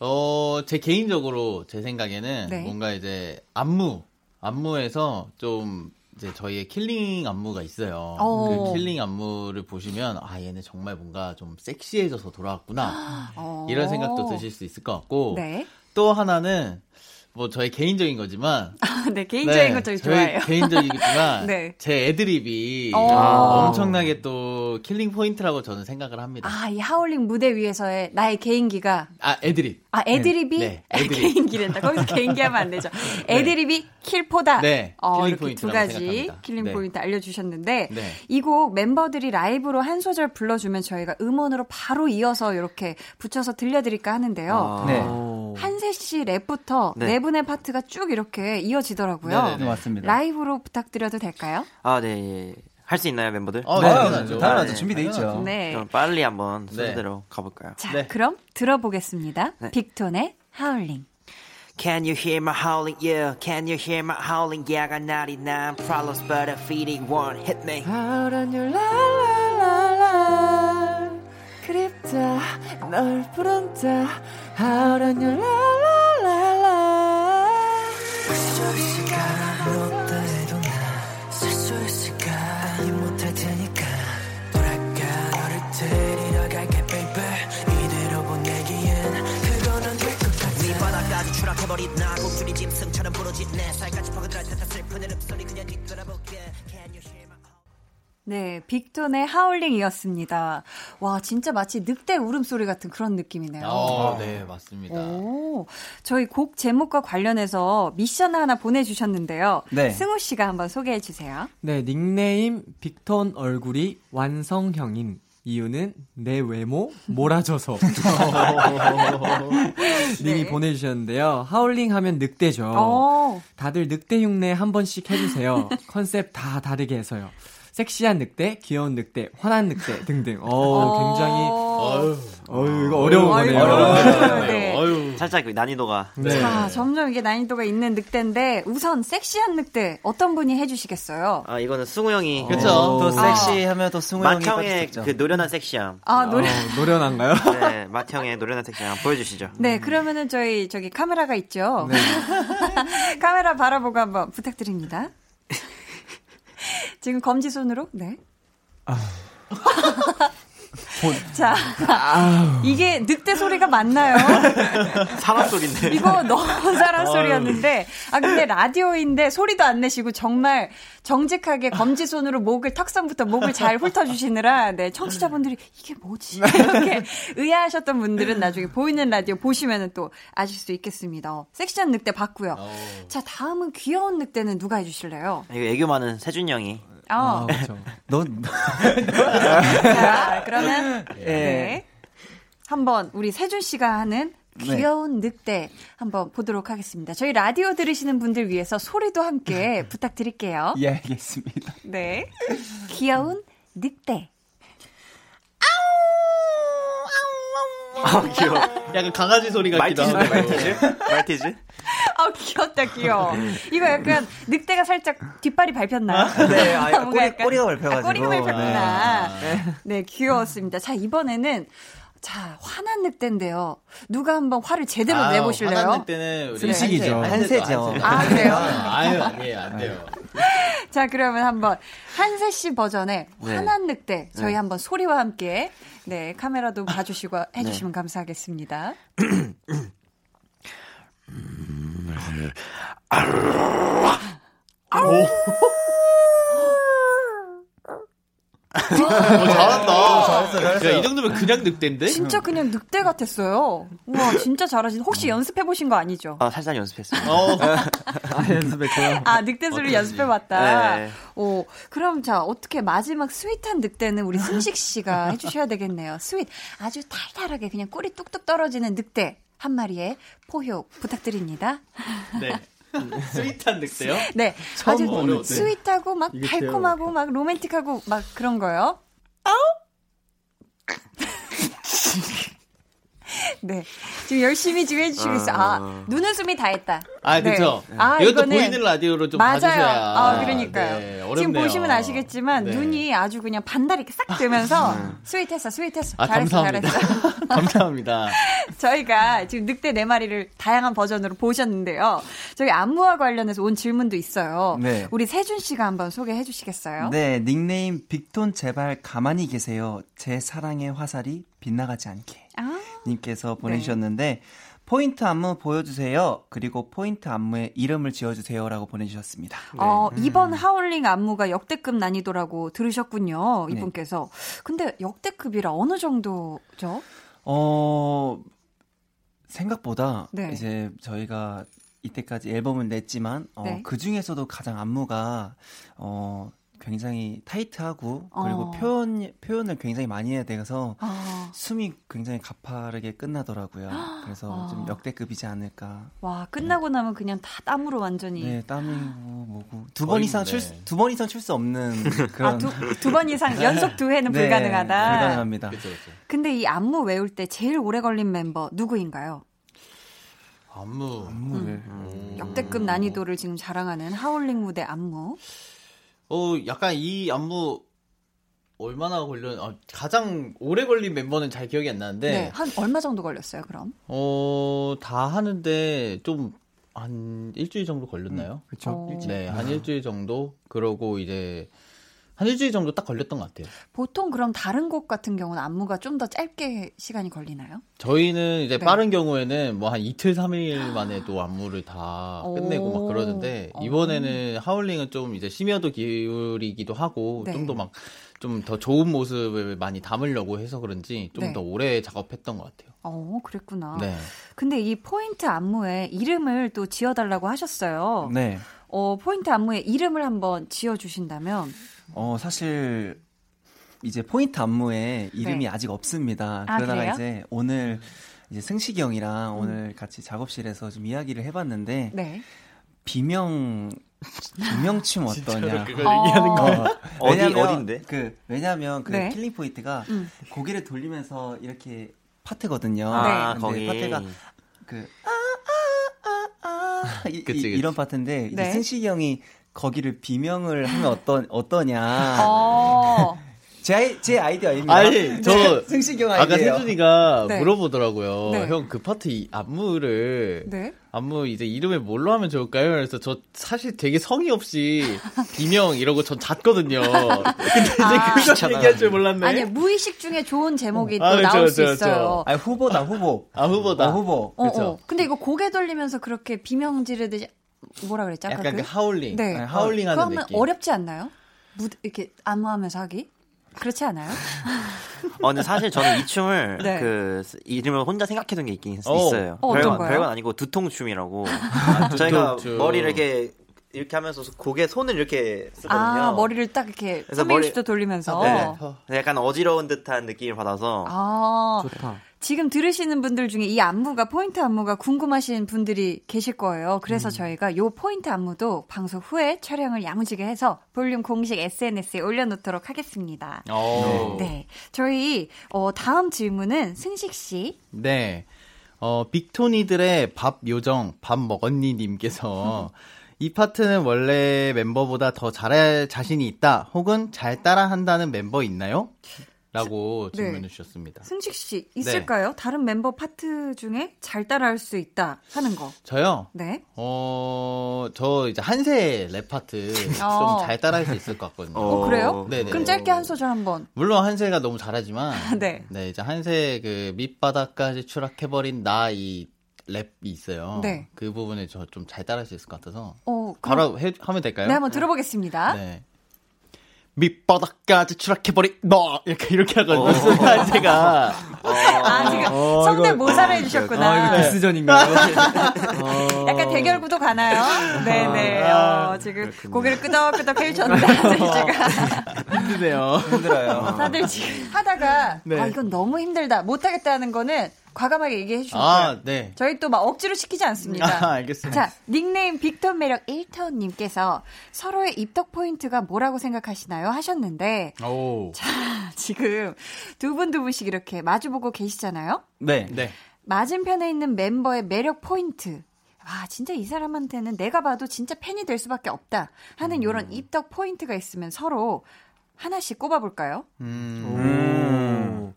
어, 제 개인적으로 제 생각에는 네. 뭔가 이제 안무, 안무에서 좀 이제 저희의 killing 안무가 있어요. 오. 그 killing 안무를 보시면 아 얘네 정말 뭔가 좀 섹시해져서 돌아왔구나 어. 이런 생각도 드실 수 있을 것 같고 네. 또 하나는 뭐 저의 개인적인 거지만 네, 개인적인 네, 거 저희 좋아해요. 개인적이지만 네. 제 애드립이 오. 엄청나게 또 killing point라고 저는 생각을 합니다. 아, 이 하울링 무대 위에서의 나의 개인기가 아 애드립. 아, 애드립이 네, 애드립. 개인기랜다. 거기서 개인기 하면 안 되죠. 애드립이 킬포다. 네, 어, killing 이렇게 두 포인트라고 가지 생각합니다. killing 네. 포인트 알려주셨는데 네. 이곡 멤버들이 라이브로 한 소절 불러주면 저희가 음원으로 바로 이어서 이렇게 붙여서 들려드릴까 하는데요. 아, 네. 오. 한세 씨 랩부터 네. 네. 분의 파트가 쭉 이렇게 이어지더라고요. 네네네. 네, 맞습니다. 라이브로 부탁드려도 될까요? 아, 네. 할 수 있나요, 멤버들? 어, 네, 당연하죠. 당연하죠. 네. 준비돼 있죠. 네. 그럼 빨리 한번 네. 순서대로 가볼까요? 자, 네. 그럼 들어보겠습니다. 네. 빅톤의 하울링. Can you hear my howling? Yeah. Can you hear my howling? Yeah, I got 99 problems, but a feeding one hit me. Out on your la la la la 그립다 널 부른다 Out on your la la la la 네 바닥까지 추락해버린 나 곡줄이 짐승처럼 부러진 내 살까지 퍼그들할 듯한 슬픈 흡소리 그냥 뒤돌아볼게 네, 빅톤의 하울링이었습니다. 와, 진짜 마치 늑대 울음소리 같은 그런 느낌이네요. 어, 네, 맞습니다. 오, 저희 곡 제목과 관련해서 미션 하나 보내주셨는데요. 네. 승우 씨가 한번 소개해 주세요. 네, 닉네임 빅톤 얼굴이 완성형인 이유는 내 외모 몰아줘서 님이 네. 보내주셨는데요. 하울링 하면 늑대죠. 어, 다들 늑대 흉내 한 번씩 해주세요. 컨셉 다 다르게 해서요. 섹시한 늑대, 귀여운 늑대, 화난 늑대 등등. 어, 굉장히 어휴, 어유 이거 어려운 거네요. 어려워요. 네. 어휴. 살짝 그 난이도가 네. 자, 점점 이게 난이도가 있는 늑대인데 우선 섹시한 늑대 어떤 분이 해주시겠어요? 아 이거는 승우 형이 그쵸. 또 아. 섹시하면 또 승우 형이 맏형의 빠졌죠. 그 노련한 섹시함. 아, 노래. 어, 노련한가요? 네, 맏형의 노련한 섹시함 보여주시죠. 네, 그러면은 저희 저기 카메라가 있죠. 카메라 바라보고 한번 부탁드립니다. 지금 검지 손으로 네. 자, 이게 늑대 소리가 맞나요? 사람 소리인데. 이거 너무 사람 소리였는데, 아 근데 라디오인데 소리도 안 내시고 정말 정직하게 검지 손으로 목을 턱선부터 목을 잘 훑어주시느라 네 청취자분들이 이게 뭐지 이렇게 의아하셨던 분들은 나중에 보이는 라디오 보시면은 또 아실 수 있겠습니다. 어, 섹시한 늑대 봤고요. 자 다음은 귀여운 늑대는 누가 해주실래요? 이거 애교 많은 세준 형이. 어, 아, 그렇죠. 넌 자 그러면 네. 한번 우리 세준 씨가 하는 귀여운 늑대 한번 보도록 하겠습니다. 저희 라디오 들으시는 분들 위해서 소리도 함께 부탁드릴게요. 예, 알겠습니다. 네. 귀여운 늑대. 아 귀여워. 약간 강아지 소리 같기도 하고. 말티즈? 말티즈? 아 귀엽다 귀여워. 이거 약간 늑대가 살짝 뒷발이 밟혔나요? 네, 아, 꼬리- 약간- 꼬리가 밟혀가지고. 아, 꼬리가 밟혔구나. 네. 귀여웠습니다. 자 이번에는 자 화난 늑대인데요. 누가 한번 화를 제대로 아, 내보실래요? 우리 승식이죠. 한세, 한세죠. 한세. 아, 그래요? 아유, 아니에요, 안 돼요. 자 그러면 한번 한세 씨 버전의 네. 화난 늑대 저희 네. 한번 소리와 함께 네 카메라도 봐주시고 해주시면 감사하겠습니다. 어, 잘한다. 잘했어, 잘했어. 야, 이 정도면 그냥 늑대인데? 진짜 그냥 늑대 같았어요. 우와, 진짜 잘하신. 혹시 연습해 보신 거 아니죠? 아 살짝 연습했어요. 어, 아, 연습했고요. 아, 늑대 소리 연습해 봤다. 네. 오, 그럼 자, 어떻게 마지막 sweet한 늑대는 우리 승식 씨가 해 주셔야 되겠네요. sweet. 아주 달달하게 그냥 꿀이 뚝뚝 떨어지는 늑대 한 마리의 포효 부탁드립니다. 네. sweet한 늑대요? 네, 아주 늑대. sweet하고 막 달콤하고 막 로맨틱하고 막 그런 거요. 네, 지금 열심히 지금 해주시고 있어. 아, 눈웃음이 다 했다. 아, 네. 그쵸. 아, 이것도 이거는 보이는 라디오로 좀 맞아요. 봐주셔야. 아, 그러니까요. 네, 지금. 보시면 아시겠지만 네. 눈이 아주 그냥 반달이 이렇게 싹 되면서 스윗했어, 스윗했어. 아, 잘했어, 감사합니다. 잘했어. 감사합니다. 저희가 지금 늑대 네 마리를 다양한 버전으로 보셨는데요. 저희 안무와 관련해서 온 질문도 있어요. 네. 우리 세준 씨가 한번 소개해 주시겠어요? 네, 닉네임 빅톤 제발 가만히 계세요. 제 사랑의 화살이 빗나가지 않게. 아, 님께서 보내주셨는데 포인트 안무 보여주세요. 그리고 포인트 안무에 이름을 지어주세요라고 보내주셨습니다. 어, 이번 하울링 안무가 역대급 난이도라고 들으셨군요. 네. 이분께서. 근데 역대급이라 어느 정도죠? 어 생각보다 네. 이제 저희가 이때까지 앨범을 냈지만 어, 네. 그 중에서도 가장 안무가 어 굉장히 타이트하고 그리고 어. 표현 표현을 굉장히 많이 해야 돼서 아, 숨이 굉장히 가파르게 끝나더라고요. 그래서 좀 아. 역대급이지 않을까. 와, 끝나고 나면 그냥 다 땀으로 완전히. 네, 땀이고 뭐고 두 번 이상 네. 출두 번 이상 출 수 없는 그런 아, 두, 두 번 이상 연속 두 회는 네, 불가능하다. 불가능합니다. 그쵸, 그쵸. 근데 이 안무 외울 때 제일 오래 걸린 멤버 누구인가요? 안무. 안무를 음. 역대급 난이도를 지금 자랑하는 하울링 무대 안무. 어, 약간 이 안무 얼마나 걸려? 아, 가장 오래 걸린 멤버는 잘 기억이 안 나는데, 네. 한 얼마 정도 걸렸어요, 그럼? 어, 다 하는데 좀 한 일주일 정도 걸렸나요? 그렇죠. 어. 네, 한 일주일 정도. 그러고 이제 한 일주일 정도 딱 걸렸던 것 같아요. 보통 그럼 다른 곡 같은 경우는 안무가 좀 더 짧게 시간이 걸리나요? 저희는 이제 네. 빠른 경우에는 뭐 한 이틀, 삼일 만에도 안무를 다 오. 끝내고 막 그러는데 어. 이번에는 하울링은 좀 이제 심야도 기울이기도 하고 네. 좀더 막 좀 더 좋은 모습을 많이 담으려고 해서 그런지 좀 네. 더 오래 작업했던 것 같아요. 어, 그랬구나. 네. 근데 이 포인트 안무에 이름을 또 지어달라고 하셨어요. 네. 어, 포인트 안무에 이름을 한번 지어주신다면. 어, 사실 이제 포인트 안무에 이름이 네. 아직 없습니다. 아, 그러다가 그래요? 이제 오늘 이제 승식이 형이랑 오늘 같이 작업실에서 좀 이야기를 해봤는데 네. 비명 비명춤 어떠냐? 그걸 어. 얘기하는 거예요? 어디 왜냐면 어딘데? 그 왜냐면 그 네. killing point가 음. 고개를 돌리면서 이렇게 파트거든요. 아, 근데 거기. 파트가 그 아, 아, 이, 그치, 그치. 이, 런 파트인데 이제 네. 승식이 형이 거기를 비명을 하면 어떠 어떠냐? 어. 제, 아이, 제 아이디어입니다. 아니, 저 승식이 형 아까 아이디어예요. 세준이가 네. 물어보더라고요. 네. 형그 파트 이 안무를 네. 안무 이제 이름을 뭘로 하면 좋을까요? 그래서 저 사실 되게 성의 없이 비명 이러고 전 잤거든요. 근데 이제 아. 그걸 얘기할 줄 몰랐네. 아니, 무의식 중에 좋은 제목이 또 아, 그렇죠, 나올 수 그렇죠, 있어요. 아 후보다 후보. 아 후보다. 어, 후보. 어, 그쵸. 어. 근데 이거 고개 돌리면서 그렇게 비명 지르듯이 뭐라 그랬지? 아까 약간 그 그? 하울링. 네. 네, 하울링 하는 그러면 느낌. 어렵지 않나요? 무 이렇게 안무하면서 하기? 그렇지 않아요? 어, 근데 사실 저는 이 춤을 네. 그 이름을 혼자 생각해둔 게 있긴 어. 있어요. 어, 별건, 거요? 별건 아니고 두통춤이라고. 저희가 두통춤. 머리를 이렇게 이렇게 하면서 고개 손을 이렇게 쓰거든요. 아, 머리를 딱 이렇게 그래서 360도 머리- 돌리면서. 네. 약간 어지러운 듯한 느낌을 받아서 아, 좋다. 지금 들으시는 분들 중에 이 안무가 포인트 안무가 궁금하신 분들이 계실 거예요. 음. 그래서 저희가 요 포인트 안무도 방송 후에 촬영을 야무지게 해서 볼륨 공식 SNS에 올려놓도록 하겠습니다. 어. 네. 저희, 어, 다음 질문은 승식 씨. 네. 어, 빅토니들의 밥 요정, 밥 먹었니 님께서 이 파트는 원래 멤버보다 더 잘할 자신이 있다. 혹은 잘 따라 한다는 멤버 있나요? 라고 네. 질문을 주셨습니다. 승식 네. 씨, 있을까요? 다른 멤버 파트 중에 잘 따라할 수 있다 하는 거. 저요? 네. 어, 저 이제 한세 랩 파트 어. 좀잘 따라할 수 있을 것 같거든요. 어, 그래요? 네네. 그럼 짧게 한 소절 한번. 물론 한세가 너무 잘하지만 네. 이제 한세 그 밑바닥까지 추락해 버린 나 이 랩이 있어요. 네. 그 부분을 저 좀 잘 따라할 수 있을 것 같아서 어, 그럼 바로 해, 하면 될까요? 네, 한번 들어보겠습니다. 네. 밑바닥까지 추락해버린 너 이렇게 이렇게 하거든요. 한세가 아, 지금 어, 성대 모사를 해주셨구나. 아, 이거 디스전인가요? 약간 대결 구도 가나요? 네네. 아, 어, 지금 고개를 끄덕끄덕 펼쳤는데, 다들 지금. 힘드네요. 힘들어요. 다들 지금 하다가, 네. 아, 이건 너무 힘들다. 못하겠다 하는 거는 과감하게 얘기해 주셔도 아. 네. 저희 또 막 억지로 시키지 않습니다. 아, 알겠습니다. 자, 닉네임 빅톤 매력 1터님께서 서로의 입덕 포인트가 뭐라고 생각하시나요? 하셨는데, 오. 자, 지금 두 분 두 분씩 이렇게 마주보고 계시잖아요? 네. 네. 맞은편에 있는 멤버의 매력 포인트. 와, 진짜 이 사람한테는 내가 봐도 진짜 팬이 될 수밖에 없다. 하는 이런 입덕 포인트가 있으면 서로 하나씩 꼽아볼까요? 음.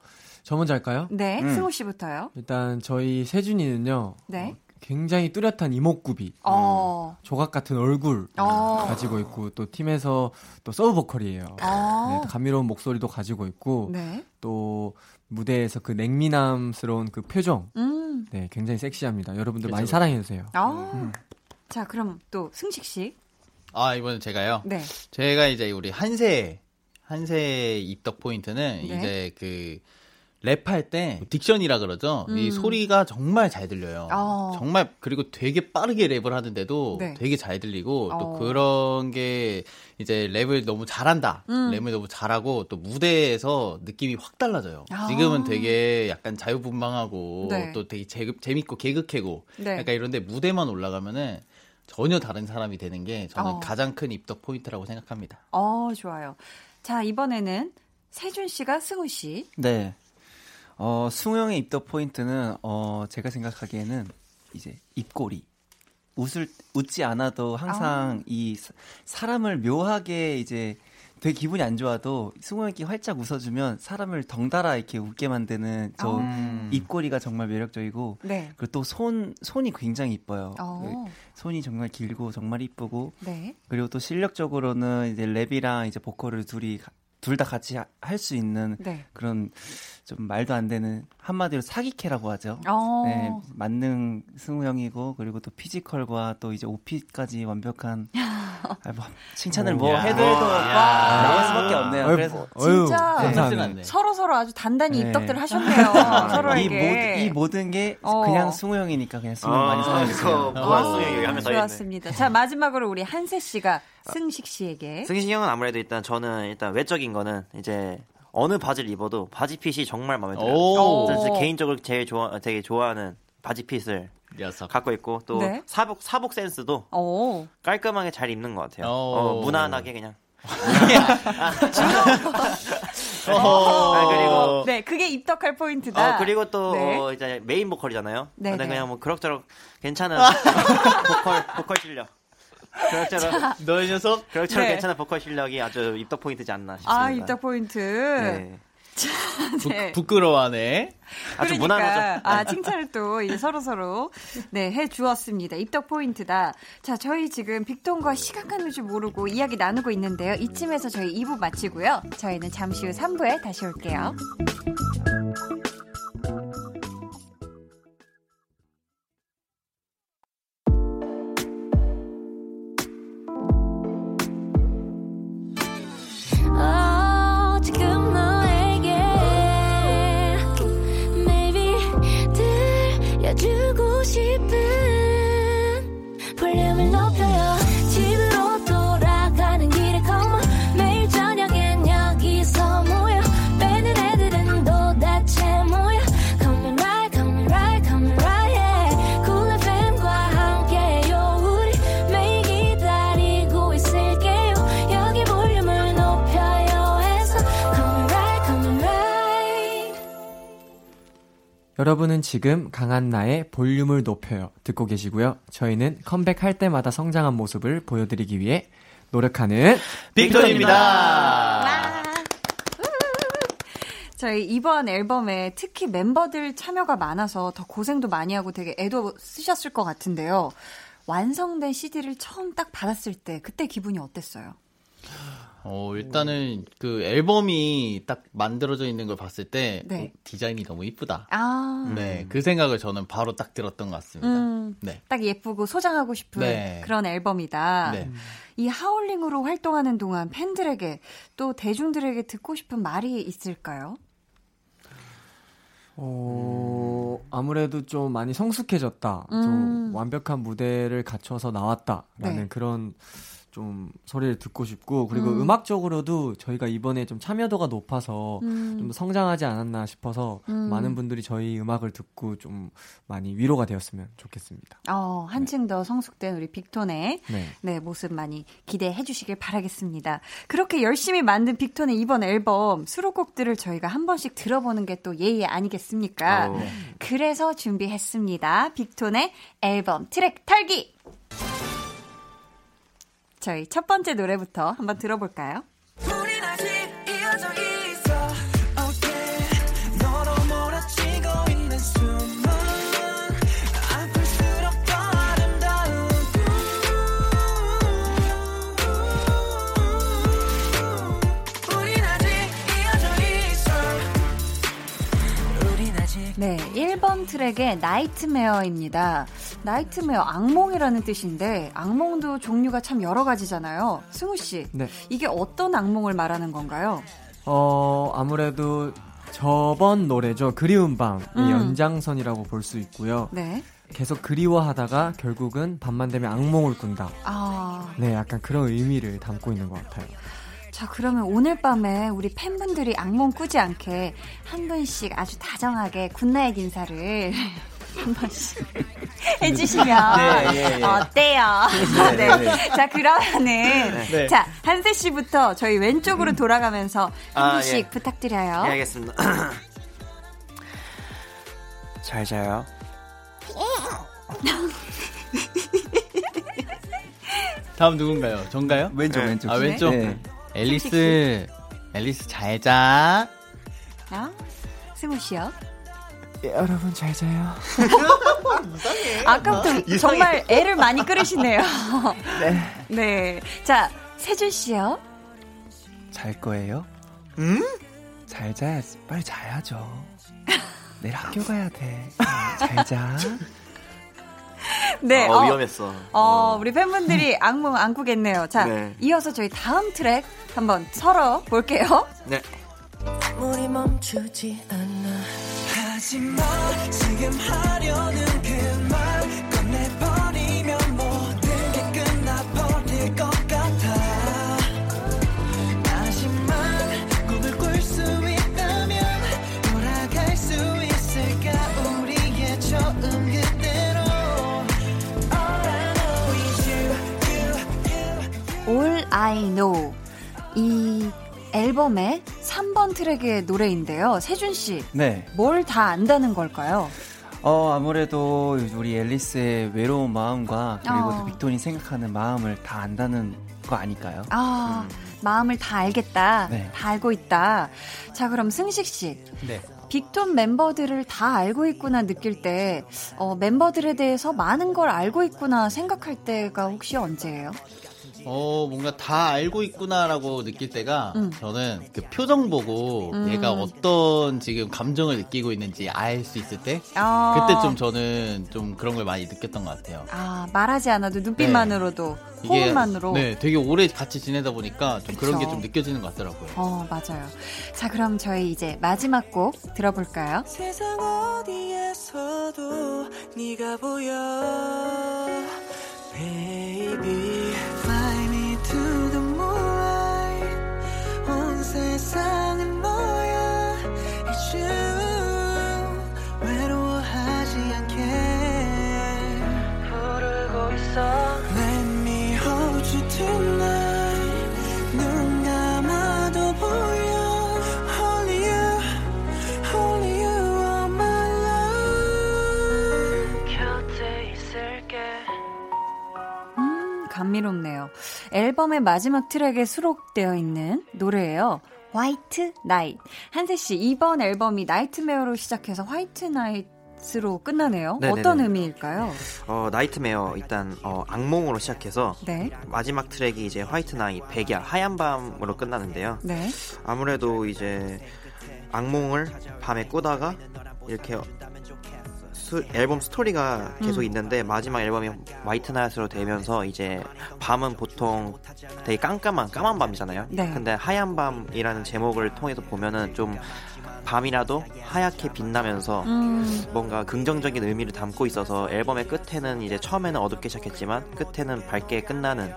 오. 저 먼저 할까요? 네, 음. 승우 씨부터요. 일단 저희 세준이는요. 네. 어, 굉장히 뚜렷한 이목구비, 어, 조각 같은 얼굴 어. 가지고 있고 또 팀에서 또 sub 보컬이에요. 어. 네, 감미로운 목소리도 가지고 있고 네. 또 무대에서 그 냉미남스러운 그 표정, 음. 네, 굉장히 섹시합니다. 여러분들 많이 그죠. 사랑해 주세요. 어. 자, 그럼 또 승식 씨. 아, 이번엔 제가요. 네. 제가 이제 우리 한세, 한세 입덕 포인트는 네. 이제 그 랩할 때 딕션이라 그러죠. 이 음. 소리가 정말 잘 들려요. 어. 정말 그리고 되게 빠르게 랩을 하는데도 네. 되게 잘 들리고 또 어. 그런 게 이제 랩을 너무 잘한다. 음. 랩을 너무 잘하고 또 무대에서 느낌이 확 달라져요. 아. 지금은 되게 약간 자유분방하고 네. 또 되게 재, 재밌고 개그캐고 네. 약간 이런데 무대만 올라가면은 전혀 다른 사람이 되는 게 저는 어. 가장 큰 입덕 포인트라고 생각합니다. 어, 좋아요. 자, 이번에는 세준 씨가 승우 씨. 네. 어, 승우 형의 입덕 포인트는, 어, 제가 생각하기에는 이제 입꼬리. 웃을, 웃지 않아도 항상 아. 이 사- 사람을 묘하게 이제 되게 기분이 안 좋아도 승우 형이 활짝 웃어주면 사람을 덩달아 이렇게 웃게 만드는 저 아. 입꼬리가 정말 매력적이고 네. 그리고 또 손, 손이 굉장히 이뻐요. 어. 손이 정말 길고 정말 이쁘고 네. 그리고 또 실력적으로는 이제 랩이랑 이제 보컬을 둘이 둘 다 같이 할 수 있는 네. 그런 좀 말도 안 되는 한마디로 사기캐라고 하죠. 어. 네, 만능 승우 형이고 그리고 또 피지컬과 또 이제 오피까지 완벽한 아, 뭐, 칭찬을 뭐 야. 해도 해도 나올 수밖에 없네요. 어휴, 그래서 어휴, 진짜. 않네. 서로 서로 아주 단단히 네. 입덕들을 하셨네요. 이, 서로에게. 모, 이 모 든 게 어. 그냥 승우 형이니까 그냥 승우 형 많이 사랑해주세요. 아, 하면 서 있네. 좋았습니다. 자, 마지막으로 우리 한세 씨가 승식 씨에게. 승신 형은 아무래도 일단 저는 일단 외적인 거는 이제 어느 바지를 입어도 바지 핏이 정말 마음에 들어요. 진짜 개인적으로 제일 좋아 되게 좋아하는 바지 핏을 녀석. 갖고 있고 또 네. 사복 사복 센스도 오. 깔끔하게 잘 입는 것 같아요. 오. 어, 무난하게 그냥. 아, 그리고 네, 그게 입덕할 포인트다. 어, 그리고 또 네. 어, 이제 메인 보컬이잖아요. 네, 근데 네. 그냥 뭐 그럭저럭 괜찮은 보컬 보컬 실력. 그럭저럭 너의 녀석? 그럭저럭 네. 괜찮은 보컬 실력이 아주 입덕 포인트지 않나 싶습니다. 아, 입덕 포인트. 네. 네. 부, 부끄러워하네. 아주 그러니까 무난하죠. 아 칭찬을 또 이제 서로 서로 네 해 주었습니다. 입덕 포인트다. 자 저희 지금 빅톤과 시간 가는 줄 모르고 이야기 나누고 있는데요. 이쯤에서 저희 2부 마치고요. 저희는 잠시 후 3부에 다시 올게요. 지금 강한 나의 볼륨을 높여요 듣고 계시고요. 저희는 컴백할 때마다 성장한 모습을 보여드리기 위해 노력하는 빅톤입니다. 저희 이번 앨범에 특히 멤버들 참여가 많아서 더 고생도 많이 하고 되게 애도 쓰셨을 것 같은데요. 완성된 CD를 처음 딱 받았을 때 그때 기분이 어땠어요? 어, 일단은 그 앨범이 딱 만들어져 있는 걸 봤을 때 네. 어, 디자인이 너무 이쁘다. 아, 네, 그 생각을 저는 바로 딱 들었던 것 같습니다. 음, 네. 딱 예쁘고 소장하고 싶은 네. 그런 앨범이다. 네. 이 하울링으로 활동하는 동안 팬들에게 또 대중들에게 듣고 싶은 말이 있을까요? 어, 아무래도 좀 많이 성숙해졌다. 음. 좀 완벽한 무대를 갖춰서 나왔다라는 네. 그런 좀 소리를 듣고 싶고 그리고 음. 음. 악적으로도 저희가 이번에 좀 참여도가 높아서 음. 좀더 성장하지 않았나 싶어서 음. 많은 분들이 저희 음악을 듣고 좀 많이 위로가 되었으면 좋겠습니다. 어, 한층 더 성숙된 우리 빅톤의 네. 네, 모습 많이 기대해 주시길 바라겠습니다. 그렇게 열심히 만든 빅톤의 이번 앨범 수록곡들을 저희가 한 번씩 들어보는 게 또 예의 아니겠습니까? 어. 그래서 준비했습니다. 빅톤의 앨범 트랙 털기! 저희 첫 번째 노래부터 한번 들어볼까요? 네, 1번 트랙의 Nightmare입니다. Nightmare, 악몽이라는 뜻인데, 악몽도 종류가 참 여러 가지잖아요. 승우 씨, 네. 이게 어떤 악몽을 말하는 건가요? 어, 아무래도 저번 노래죠. 그리운 밤의 음. 연장선이라고 볼 수 있고요. 네. 계속 그리워하다가 결국은 밤만 되면 악몽을 꾼다. 아, 네, 약간 그런 의미를 담고 있는 것 같아요. 자, 그러면 오늘 밤에 우리 팬분들이 악몽 꾸지 않게 한 분씩 아주 다정하게 good night 인사를 한 번씩 해주시면 네, 예, 예. 어때요? 네, 네. 네. 자, 그러면은 네. 자 한세 씨부터 저희 왼쪽으로 돌아가면서 한 아, 분씩 예. 부탁드려요. 네, 알겠습니다. 잘 자요. 다음 누군가요? 전가요? 왼쪽 네. 왼쪽. 아, 왼쪽? 네. 앨리스. 앨리스 잘 자. 아, 승우 씨요. 예, 여러분 잘 자요. 아까부터 정말 애를 많이 끌으시네요. 네. 자, 세준 씨요. 잘 거예요? 응? 잘 자야지. 빨리 자야죠. 내일 학교 가야 돼. 잘 자. 네. 어, 어, 위험했어. 어, 우리 팬분들이 악몽 안 꾸겠네요. 자, 네. 이어서 저희 다음 트랙 한번 서러 볼게요. 네. 우리 멈추지 않아 하지마. 지금 하려는 그 말 꺼내버리면 모든 게 끝나버릴 것 같아. 다시만 꿈을 꿀 수 있다면 돌아갈 수 있을까? 우리의 처음 그대로. All I know is you, you, you. All I Know. 이 앨범의 3번 트랙의 노래인데요. 세준 씨, 네. 뭘 다 안다는 걸까요? 어, 아무래도 우리 앨리스의 외로운 마음과 그리고 어. 또 빅톤이 생각하는 마음을 다 안다는 거 아닐까요? 아, 마음을 다 알겠다. 네. 다 알고 있다. 자, 그럼 승식 씨. 네. 빅톤 멤버들을 다 알고 있구나 느낄 때, 어, 멤버들에 대해서 많은 걸 알고 있구나 생각할 때가 혹시 언제예요? 어, 뭔가 다 알고 있구나라고 느낄 때가 음. 저는 그 표정 보고 음. 얘가 어떤 지금 감정을 느끼고 있는지 알 수 있을 때 아, 그때 좀 저는 좀 그런 걸 많이 느꼈던 것 같아요. 아, 말하지 않아도 눈빛만으로도, 이게 호흡만으로. 네, 되게 오래 같이 지내다 보니까 좀 그런 게 그쵸. 좀 느껴지는 것 같더라고요. 어, 맞아요. 자, 그럼 저희 이제 마지막 곡 들어볼까요? 세상 어디에서도 네가 보여 Fly 세상은 너야 It's you 외로워하지 않게 부르고 있어 Let me hold you tonight 감미롭네요. 앨범의 마지막 트랙에 수록되어 있는 노래예요. White Night. 한세 씨, 이번 앨범이 Nightmare로 시작해서 White Night으로 끝나네요. 네네네. 어떤 의미일까요? 어, Nightmare 일단 어, 악몽으로 시작해서 네. 마지막 트랙이 이제 White Night 백야 하얀 밤으로 끝나는데요. 네. 아무래도 이제 악몽을 밤에 꾸다가 이렇게 수- 앨범 스토리가 계속 음. 있는데 마지막 앨범이 화이트 나잇으로 되면서 이제 밤은 보통 되게 깜깜한 까만 밤이잖아요. 네. 근데 하얀 밤이라는 제목을 통해서 보면은 좀 밤이라도 하얗게 빛나면서 음, 뭔가 긍정적인 의미를 담고 있어서 앨범의 끝에는 이제 처음에는 어둡게 시작했지만 끝에는 밝게 끝나는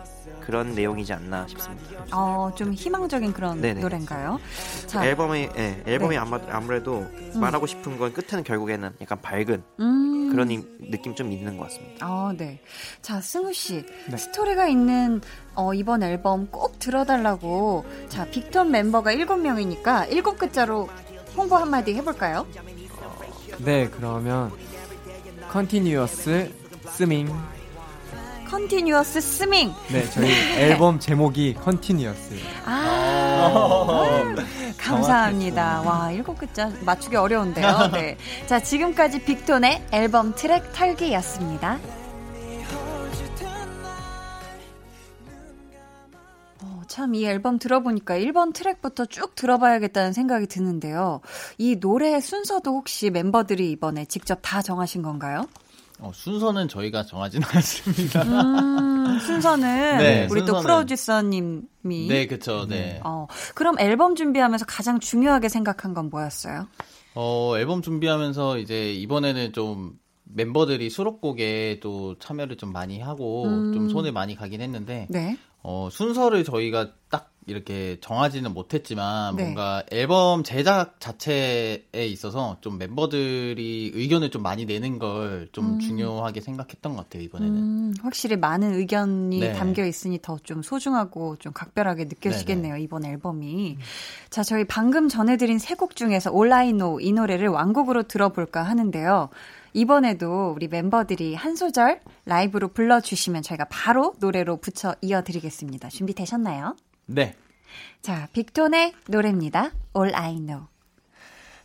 그런 내용이지 않나 싶습니다. 어, 좀 희망적인 그런 네네. 노래인가요? 자, 앨범이 예, 앨범이 네. 아마, 아무래도 말하고 싶은 건 끝에는 결국에는 약간 밝은 음. 그런 이- 느낌 좀 있는 것 같습니다. 아, 네. 자, 승우 씨. 네. 스토리가 있는 어, 이번 앨범 꼭 들어달라고. 자, 빅톤 멤버가 7명이니까 7글자로 홍보 한마디 해볼까요? 네, 그러면 Continuous 스밍. Continuous 스밍. 네, 저희 앨범 제목이 Continuous. 아, 감사합니다. 와, 일곱 글자 맞추기 어려운데요. 네. 자, 지금까지 빅톤의 앨범 트랙 털기였습니다. 어, 참, 이 앨범 들어보니까 1번 트랙부터 쭉 들어봐야겠다는 생각이 드는데요. 이 노래 순서도 혹시 멤버들이 이번에 직접 다 정하신 건가요? 어, 순서는 저희가 정하지는 않습니다. 음, 순서는 네, 우리 또 순서는- 프로듀서님이 네, 그쵸, 네. 어, 그럼 앨범 준비하면서 가장 중요하게 생각한 건 뭐였어요? 어, 앨범 준비하면서 이제 이번에는 좀 멤버들이 수록곡에 또 참여를 좀 많이 하고 음. 좀 손을 많이 가긴 했는데 네. 어, 순서를 저희가 딱 이렇게 정하지는 못했지만 네. 뭔가 앨범 제작 자체에 있어서 좀 멤버들이 의견을 좀 많이 내는 걸좀 중요하게 생각했던 것 같아요, 이번에는. 음, 확실히 많은 의견이 네. 담겨 있으니 더 좀 소중하고 좀 각별하게 느껴지겠네요, 이번 앨범이. 자, 저희 방금 전해드린 세 곡 중에서 Know 이 노래를 완곡으로 들어볼까 하는데요. 이번에도 우리 멤버들이 한 소절 라이브로 불러주시면 저희가 바로 노래로 붙여 이어드리겠습니다. 준비되셨나요? 네. 자, 빅톤의 노래입니다. All I Know.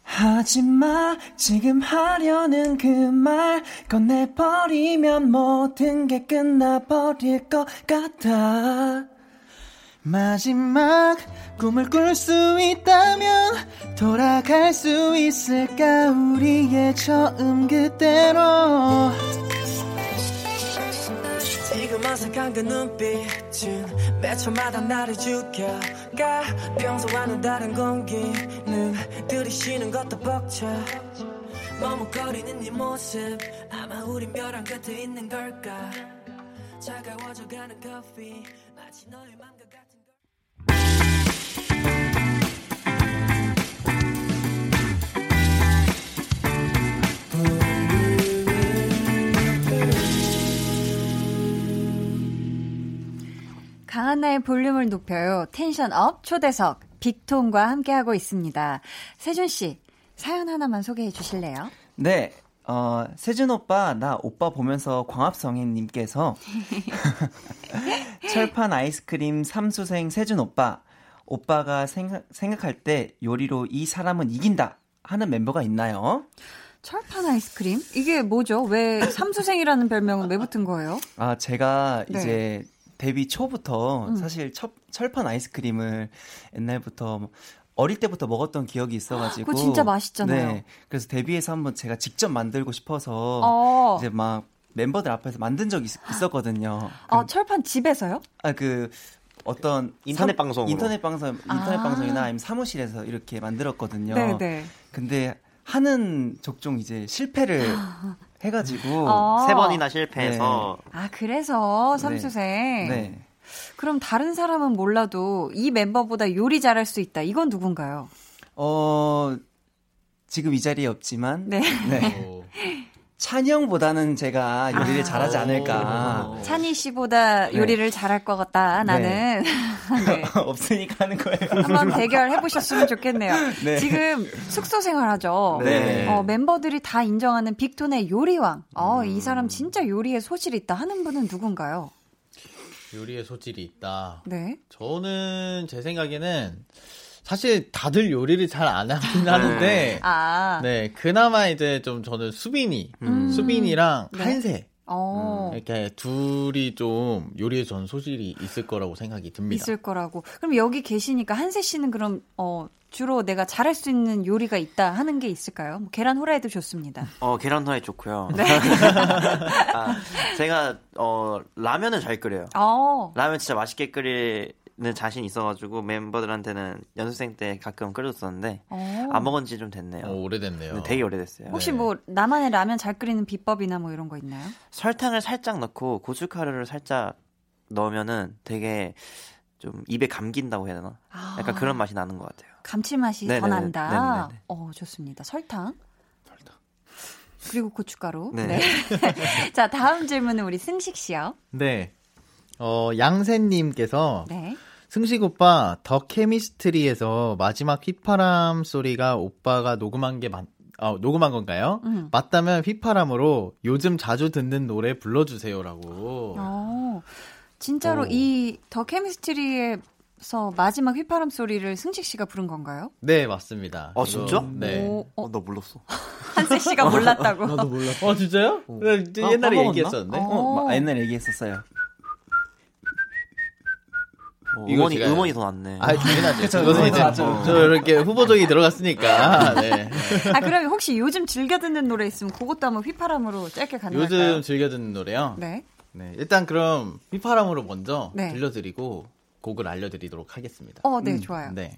하지마 지금 하려는 그말 꺼내버리면 모든 게 끝나버릴 것 같아 마지막 꿈을 꿀 수 있다면 돌아갈 수 있을까 우리의 처음 지금 어색한 그 눈빛은 매 초마다 나를 죽여가. 평소와는 다른 공기는 들이쉬는 것도 벅차. 머뭇거리는 네 모습 아마 우린 벼랑 끝에 있는 걸까? 차가워져가는 커피 마치 너의 강한나의 볼륨을 높여요. tension up 초대석 빅톤과 함께하고 있습니다. 세준 씨 사연 하나만 소개해 주실래요? 네. 어, 세준 오빠, 나 오빠 보면서 광합성애님께서 철판 아이스크림 삼수생 세준 오빠, 오빠가 생각, 생각할 때 요리로 이 사람은 이긴다 하는 멤버가 있나요? 철판 아이스크림? 이게 뭐죠? 왜 삼수생이라는 별명은 왜 붙은 거예요? 아, 제가 네. 이제 데뷔 초부터 음. 사실 첫, 철판 아이스크림을 옛날부터 뭐 어릴 때부터 먹었던 기억이 있어가지고. 그거 진짜 맛있잖아요. 네. 그래서 데뷔해서 한번 제가 직접 만들고 싶어서 어. 이제 막 멤버들 앞에서 만든 적이 있, 었거든요 아, 철판 집에서요? 아, 그 어떤 인터넷 삼- 방송으로. 인터넷 방송 인터넷 아. 방송이나 아니면 사무실에서 이렇게 만들었거든요. 네, 네. 근데 하는 족종 이제 실패를 해가지고 어. 세 번이나 실패해서 아, 그래서 삼수생. 네. 그럼 다른 사람은 몰라도 이 멤버보다 요리 잘할 수 있다. 이건 누군가요? 어 지금 이 자리에 없지만 네. 오. 찬영보다는 제가 요리를 아. 잘하지 않을까. 찬희 씨보다 네. 요리를 잘할 것 같다. 나는. 네. 없으니까 하는 거예요. 한번 대결해 보셨으면 좋겠네요. 네. 지금 숙소 생활하죠. 네. 어, 멤버들이 다 인정하는 빅톤의 요리왕. 어, 음. 이 사람 진짜 요리에 소질 있다 하는 분은 누군가요? 요리에 소질이 있다. 네. 저는 제 생각에는 사실 다들 요리를 잘 안 하긴 하는데 아. 네 그나마 이제 좀 저는 수빈이 음. 수빈이랑 네. 한세 어. 이렇게 둘이 좀 요리에 전 소질이 있을 거라고 생각이 듭니다. 있을 거라고. 그럼 여기 계시니까 한세 씨는 그럼 어 주로 내가 잘할 수 있는 요리가 있다 하는 게 있을까요? 뭐 계란 후라이도 좋습니다. 어 계란 후라이 좋고요. 네. 아, 제가 어 라면을 잘 끓여요. 어. 라면 진짜 맛있게 끓이 는 자신 있어가지고 멤버들한테는 연습생 때 가끔 끓여줬었는데 어. 안 먹은 지 좀 됐네요. 어, 오래됐네요. 네, 되게 오래됐어요. 혹시 네. 뭐 나만의 라면 잘 끓이는 비법이나 뭐 이런 거 있나요? 설탕을 살짝 넣고 고춧가루를 살짝 넣으면은 되게 좀 입에 감긴다고 해야 되나? 약간 그런 맛이 나는 것 같아요. 감칠맛이 더 네네네. 난다. 네네네. 어, 좋습니다. 설탕. 그리고 고춧가루. 네. 네. 자, 다음 질문은 우리 승식 씨요. 네. 어, 양세님께서 네. 승식 오빠 더 케미스트리에서 마지막 휘파람 소리가 오빠가 녹음한 게 맞, 아, 녹음한 건가요? 음. 맞다면 휘파람으로 요즘 자주 듣는 노래 불러주세요라고. 어, 진짜로 오. 이더 케미스트리에서 마지막 휘파람 소리를 승식 씨가 부른 건가요? 네, 맞습니다. 어, 이거- 진짜? 네. 오, 어, 어, 나 몰랐어. 한세 씨가 몰랐다고. 나도 몰랐어. 어, 진짜요? 네, 이제 아, 옛날에? 얘기했었는데. 어. 어, 마- 옛날에 얘기했었어요. 어, 음원이, 제가- 음원이 더 낫네. 아, 당연하죠. 이거는 음원이 이제 더 낫죠. 저 이렇게 후보적이 들어갔으니까. 네. 아, 그럼 혹시 요즘 즐겨 듣는 노래 있으면 그것도 한번 휘파람으로 짧게 가능할까요? 요즘 즐겨 듣는 노래요? 네. 네. 일단 그럼 휘파람으로 먼저 네. 들려드리고 곡을 알려드리도록 하겠습니다. 어, 네, 좋아요. 네.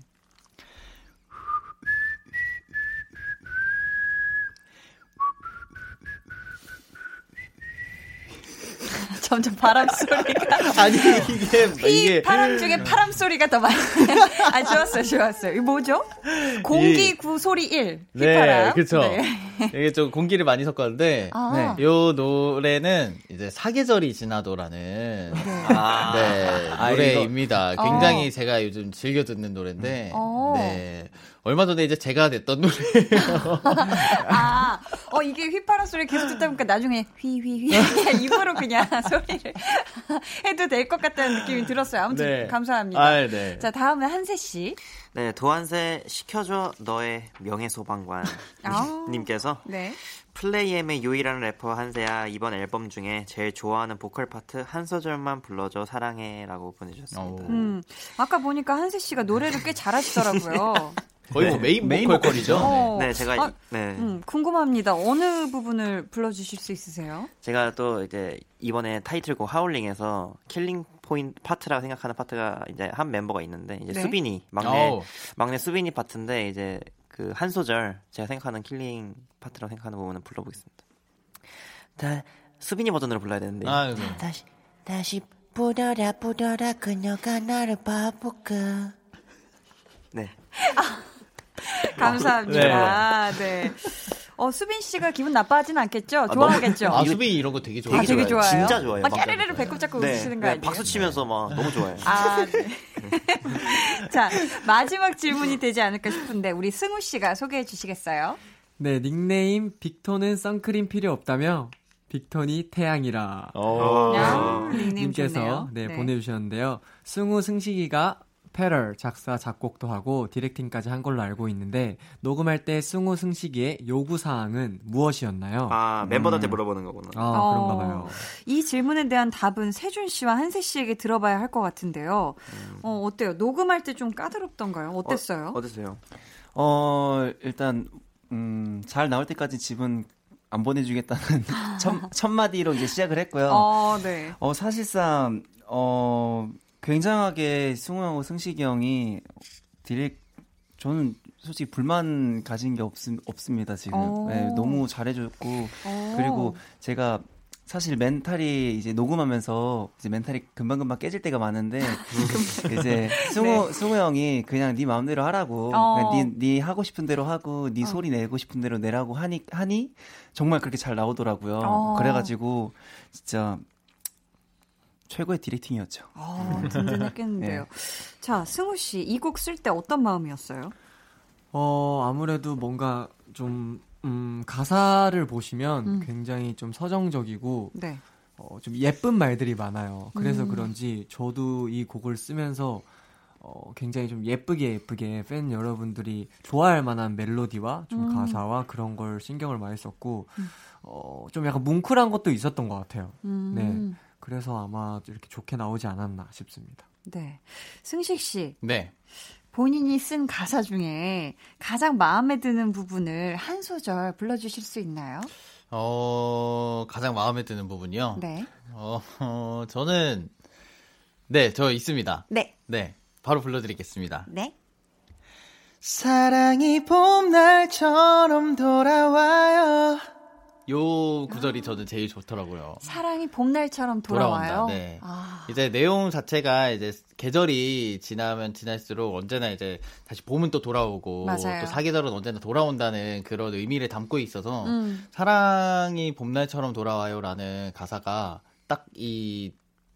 점점 바람 소리가. 아니 이게 휘 이게 바람 중에 바람 소리가 더 많이. 아, 좋았어요, 좋았어요. 이거 뭐죠? 공기 구 소리 1. 휘파람. 네, 그렇죠. 네. 이게 좀 공기를 많이 섞었는데 아. 네. 요 노래는 이제 사계절이 지나도라는 아, 네, 아, 노래입니다. 굉장히 어. 제가 요즘 즐겨 듣는 노래인데 어. 네. 얼마 전에 이제 제가 냈던 노래예요. 아, 어, 이게 휘파람 소리 계속 듣다 보니까 나중에 휘휘휘 입으로 그냥 소리를 해도 될 것 같다는 느낌이 들었어요. 아무튼 네. 감사합니다. 아, 네. 자, 다음은 한세 씨. 네, 도안세 시켜줘 너의 명예소방관. 님께서 네. 플레이엠의 유일한 래퍼 한세야 이번 앨범 중에 제일 좋아하는 보컬 파트 한 소절만 불러줘 사랑해라고 보내주셨습니다. 오. 음, 아까 보니까 한세 씨가 노래를 꽤 잘하시더라고요. 거의 뭐 main, main 보컬이죠. 어, 네, 제가 아, 네 음, 궁금합니다. 어느 부분을 불러주실 수 있으세요? 제가 또 이제 이번에 타이틀곡 Howling에서 killing point 파트라고 생각하는 파트가 이제 한 멤버가 있는데 이제 네. 수빈이 막내 어우. 막내 수빈이 파트인데 이제 그 한 소절 제가 생각하는 killing 파트라고 생각하는 부분을 불러보겠습니다. 다 수빈이 버전으로 불러야 되는데 아이고. 다시 다시 불어라 불어라 그녀가 나를 바볼까 네 감사합니다. 네. 어, 수빈 씨가 기분 나빠하진 않겠죠? 좋아하겠죠? 아, 수빈이 이런 거 되게 아, 좋아해요. 되게 좋아해요. 좋아요. 진짜 좋아해요. 막막 까르르르 배꼽 잡고 네, 웃으시는 거 네, 아니에요? 박수 치면서 막 너무 좋아해요. 아, 네. 자, 마지막 질문이 되지 않을까 싶은데 우리 승우 씨가 소개해 주시겠어요? 네, 닉네임 빅톤은 선크림 필요 없다며 빅톤이 태양이라 어. 야, 닉네임 님께서 좋네요. 네, 보내주셨는데요. 승우 승식이가 패럴 작사 작곡도 하고 디렉팅까지 한 걸로 알고 있는데 녹음할 때 승우 승식이의 요구 사항은 무엇이었나요? 아 멤버들한테 물어보는 거구나. 아, 어, 그런가 봐요. 이 질문에 대한 답은 세준 씨와 한세 씨에게 들어봐야 할 것 같은데요. 어, 어때요? 녹음할 때 좀 까다롭던가요? 어땠어요? 어떠세요? 어, 일단, 음, 잘 나올 때까지 집은 안 보내주겠다는 첫, 첫 마디로 이제 시작을 했고요. 어, 네. 어, 사실상, 어, 굉장하게 승우 형하고 승식이 형이 direc, 저는 솔직히 불만 가진 게 없, 없습니다, 지금. 오. 네, 너무 잘해줬고, 어. 그리고 제가 사실 멘탈이 이제 녹음하면서 이제 멘탈이 금방금방 깨질 때가 많은데 이제 승우 승우 형이 그냥 네 마음대로 하라고 네. 어. 네, 네 하고 싶은 대로 하고 네 어. 소리 내고 싶은 대로 내라고 하니 하니 정말 그렇게 잘 나오더라고요. 어. 그래가지고 진짜 최고의 디렉팅이었죠. 어, 든든했겠는데요. 네. 자, 승우 씨, 이 곡 쓸 때 어떤 마음이었어요? 어, 아무래도 뭔가 좀, 음, 가사를 보시면 음. 굉장히 좀 서정적이고, 네. 어, 좀 예쁜 말들이 많아요. 그래서 음. 그런지 저도 이 곡을 쓰면서 어, 굉장히 좀 예쁘게 예쁘게 팬 여러분들이 좋아할 만한 멜로디와 좀 음. 가사와 그런 걸 신경을 많이 썼고, 음. 어, 좀 약간 뭉클한 것도 있었던 것 같아요. 음, 네. 그래서 아마 이렇게 좋게 나오지 않았나 싶습니다. 네. 승식 씨, 네. 본인이 쓴 가사 중에 가장 마음에 드는 부분을 한 소절 불러주실 수 있나요? 어, 가장 마음에 드는 부분이요. 네. 어, 어, 저는 네, 저 있습니다. 네. 네. 바로 불러드리겠습니다. 네. 사랑이 봄날처럼 돌아와요. 요 구절이 저는 제일 좋더라고요. 사랑이 봄날처럼 돌아와요. 돌아온다, 네. 아, 이제 내용 자체가 이제 계절이 지나면 지날수록 언제나 이제 다시 봄은 또 돌아오고 맞아요. 또 사계절은 언제나 돌아온다는 그런 의미를 담고 있어서 음. 사랑이 봄날처럼 돌아와요라는 가사가 딱 이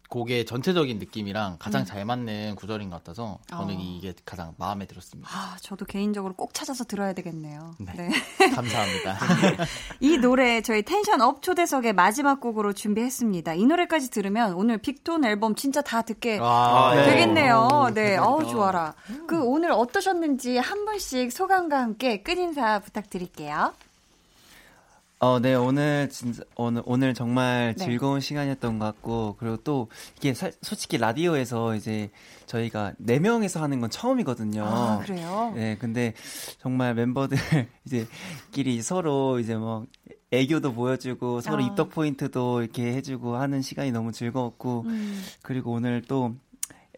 곡의 전체적인 느낌이랑 가장 잘 맞는 구절인 것 같아서 저는 음. 어. 이게 가장 마음에 들었습니다. 아, 저도 개인적으로 꼭 찾아서 들어야 되겠네요. 네. 네. 감사합니다. 이 노래 저희 tension up 초대석의 마지막 곡으로 준비했습니다. 이 노래까지 들으면 오늘 빅톤 앨범 진짜 다 듣게 와, 네. 되겠네요. 네, 어우 좋아라. 그 오늘 어떠셨는지 한 분씩 소감과 함께 끝인사 부탁드릴게요. 어, 네, 오늘 진짜, 오늘, 오늘 정말 네. 즐거운 시간이었던 것 같고, 그리고 또, 이게 사- 솔직히 라디오에서 이제 저희가 네명이서 하는 건 처음이거든요. 아, 그래요? 네, 근데 정말 멤버들 이제 끼리 서로 이제 뭐 애교도 보여주고 서로 아. 입덕 포인트도 이렇게 해주고 하는 시간이 너무 즐거웠고, 음. 그리고 오늘 또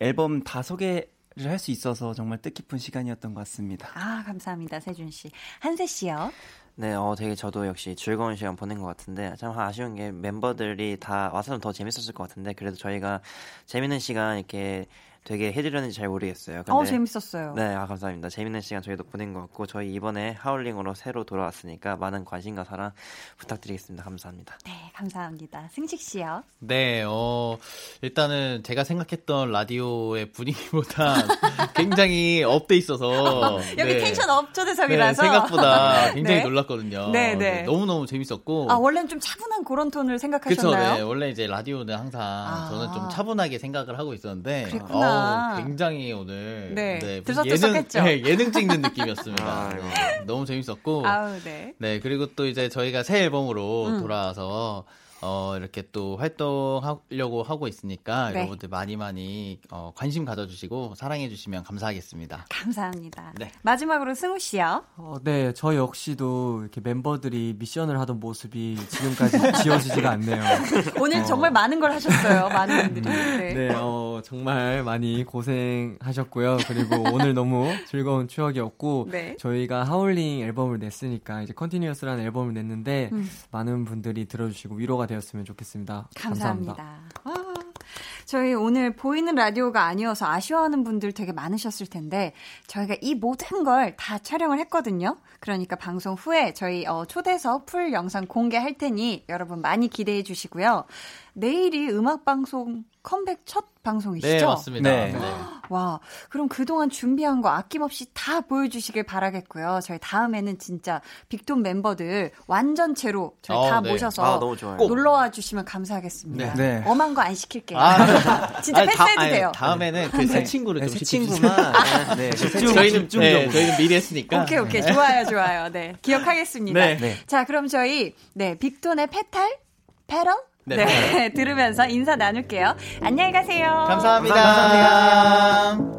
앨범 다 소개 를 할 수 있어서 정말 뜻깊은 시간이었던 것 같습니다. 아, 감사합니다. 세준 씨. 한세 씨요. 네, 어, 되게 저도 역시 즐거운 시간 보낸 것 같은데, 참 아쉬운 게 멤버들이 다 와서는 더 재밌었을 것 같은데, 그래도 저희가 재밌는 시간 이렇게 되게 해드렸는지 잘 모르겠어요. 근데 어, 재밌었어요. 네, 아, 감사합니다. 재밌는 시간 저희도 보낸 것 같고, 저희 이번에 Howling으로 새로 돌아왔으니까 많은 관심과 사랑 부탁드리겠습니다. 감사합니다. 네, 감사합니다. 승식 씨요. 네, 어, 일단은 제가 생각했던 라디오의 분위기보다 굉장히 up돼 있어서. 여기 네. tension up 초대석이라서. 네, 생각보다 굉장히 네. 놀랐거든요. 네, 네. 너무 너무 재밌었고. 아, 원래는 좀 차분한 그런 톤을 생각하셨나요? 네. 원래 이제 라디오는 항상 아. 저는 좀 차분하게 생각을 하고 있었는데. 그랬구나. 어 우, 굉장히 오늘. 네, 들썩들썩했죠? 예능, 네, 예능 찍는 느낌이었습니다. 네, 너무 재밌었고. 아우, 네. 네, 그리고 또 이제 저희가 새 앨범으로 음. 돌아와서 어, 이렇게 또 활동하려고 하고 있으니까 네. 여러분들 많이 많이 어, 관심 가져주시고 사랑해주시면 감사하겠습니다. 감사합니다. 네. 마지막으로 승우 씨요. 어, 네, 저 역시도 이렇게 멤버들이 미션을 하던 모습이 지금까지 지워지지가 않네요. 오늘 정말 많은 걸 하셨어요. 많은 분들이. 네. 네, 어, 정말 많이 고생하셨고요. 그리고 오늘 너무 즐거운 추억이었고, 네. 저희가 하울링 앨범을 냈으니까 이제 Continuous라는 앨범을 냈는데, 음. 많은 분들이 들어주시고 위로가 되었으면 좋겠습니다. 감사합니다. 아, 저희 오늘 보이는 라디오가 아니어서 아쉬워하는 분들 되게 많으셨을 텐데 저희가 이 모든 걸 다 촬영을 했거든요. 그러니까 방송 후에 저희 어, 초대석 풀 영상 공개할 테니 여러분 많이 기대해 주시고요. 내일이 음악 방송 컴백 첫 방송이시죠? 네, 맞습니다. 네. 와, 그럼 그동안 준비한 거 아낌없이 다 보여주시길 바라겠고요. 저희 다음에는 진짜 빅톤 멤버들 완전체로 저희 어, 다 네. 모셔서 아, 너무 좋아요. 놀러와 주시면 감사하겠습니다. 네. 엄한 거 안 시킬게요. 아, 진짜 아니, 다- 패스해도 아니, 돼요. 다음에는 그 새 친구를 네, 좀 새. 친구만. 네, 집중, 저희는, 집중적으로. 네, 저희는 미리 했으니까. 오케이, 오케이. 좋아요, 좋아요. 네. 기억하겠습니다. 네. 네. 자, 그럼 저희, 네, 빅톤의 페탈? 패럴? 네, 네. 들으면서 인사 나눌게요. 안녕히 가세요. 감사합니다. 감사합니다.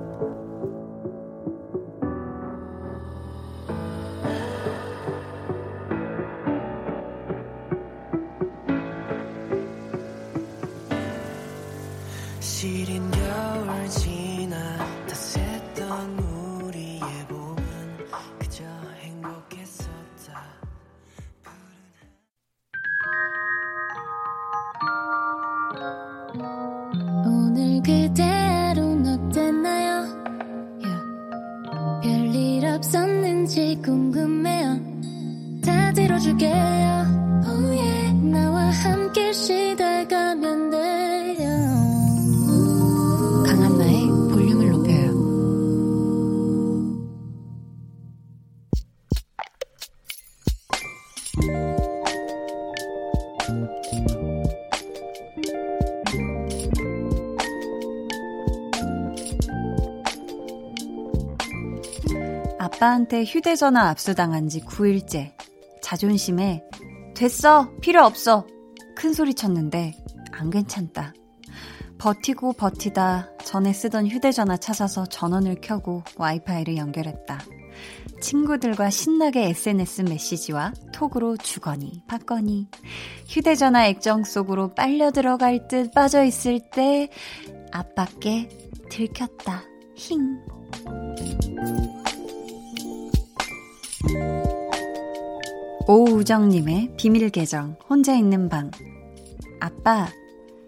아빠한테 휴대전화 압수당한 지 9일째. 자존심에 됐어! 필요 없어! 큰 소리 쳤는데 안 괜찮다. 버티고 버티다 전에 쓰던 휴대전화 찾아서 전원을 켜고 와이파이를 연결했다. 친구들과 신나게 SNS 메시지와 톡으로 주거니 받거니 휴대전화 액정 속으로 빨려 들어갈 듯 빠져 있을 때 아빠께 들켰다. 힝. 오우정님의 비밀 계정, 혼자 있는 방. 아빠,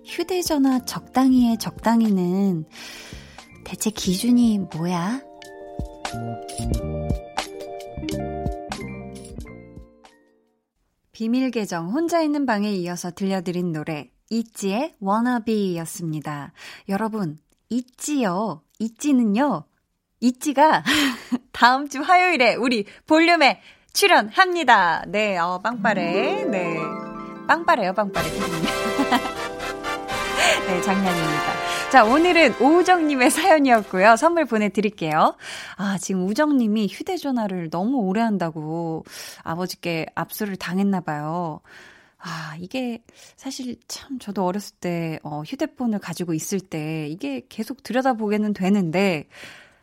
휴대전화 적당히의 적당히는 대체 기준이 뭐야? 비밀 계정 혼자 있는 방에 이어서 들려드린 노래 있지의 워너비였습니다. 여러분, 있지요. 있지는요. 있지가 다음 주 화요일에 우리 볼륨에 출연합니다. 네, 어, 빵빠레. 네. 빵빠레요, 빵빠레. 네, 장난입니다. 자, 오늘은 오우정님의 사연이었고요. 선물 보내드릴게요. 아, 지금 우정님이 휴대전화를 너무 오래 한다고 아버지께 압수를 당했나봐요. 아, 이게 사실 참 저도 어렸을 때, 어, 휴대폰을 가지고 있을 때 이게 계속 들여다보게는 되는데,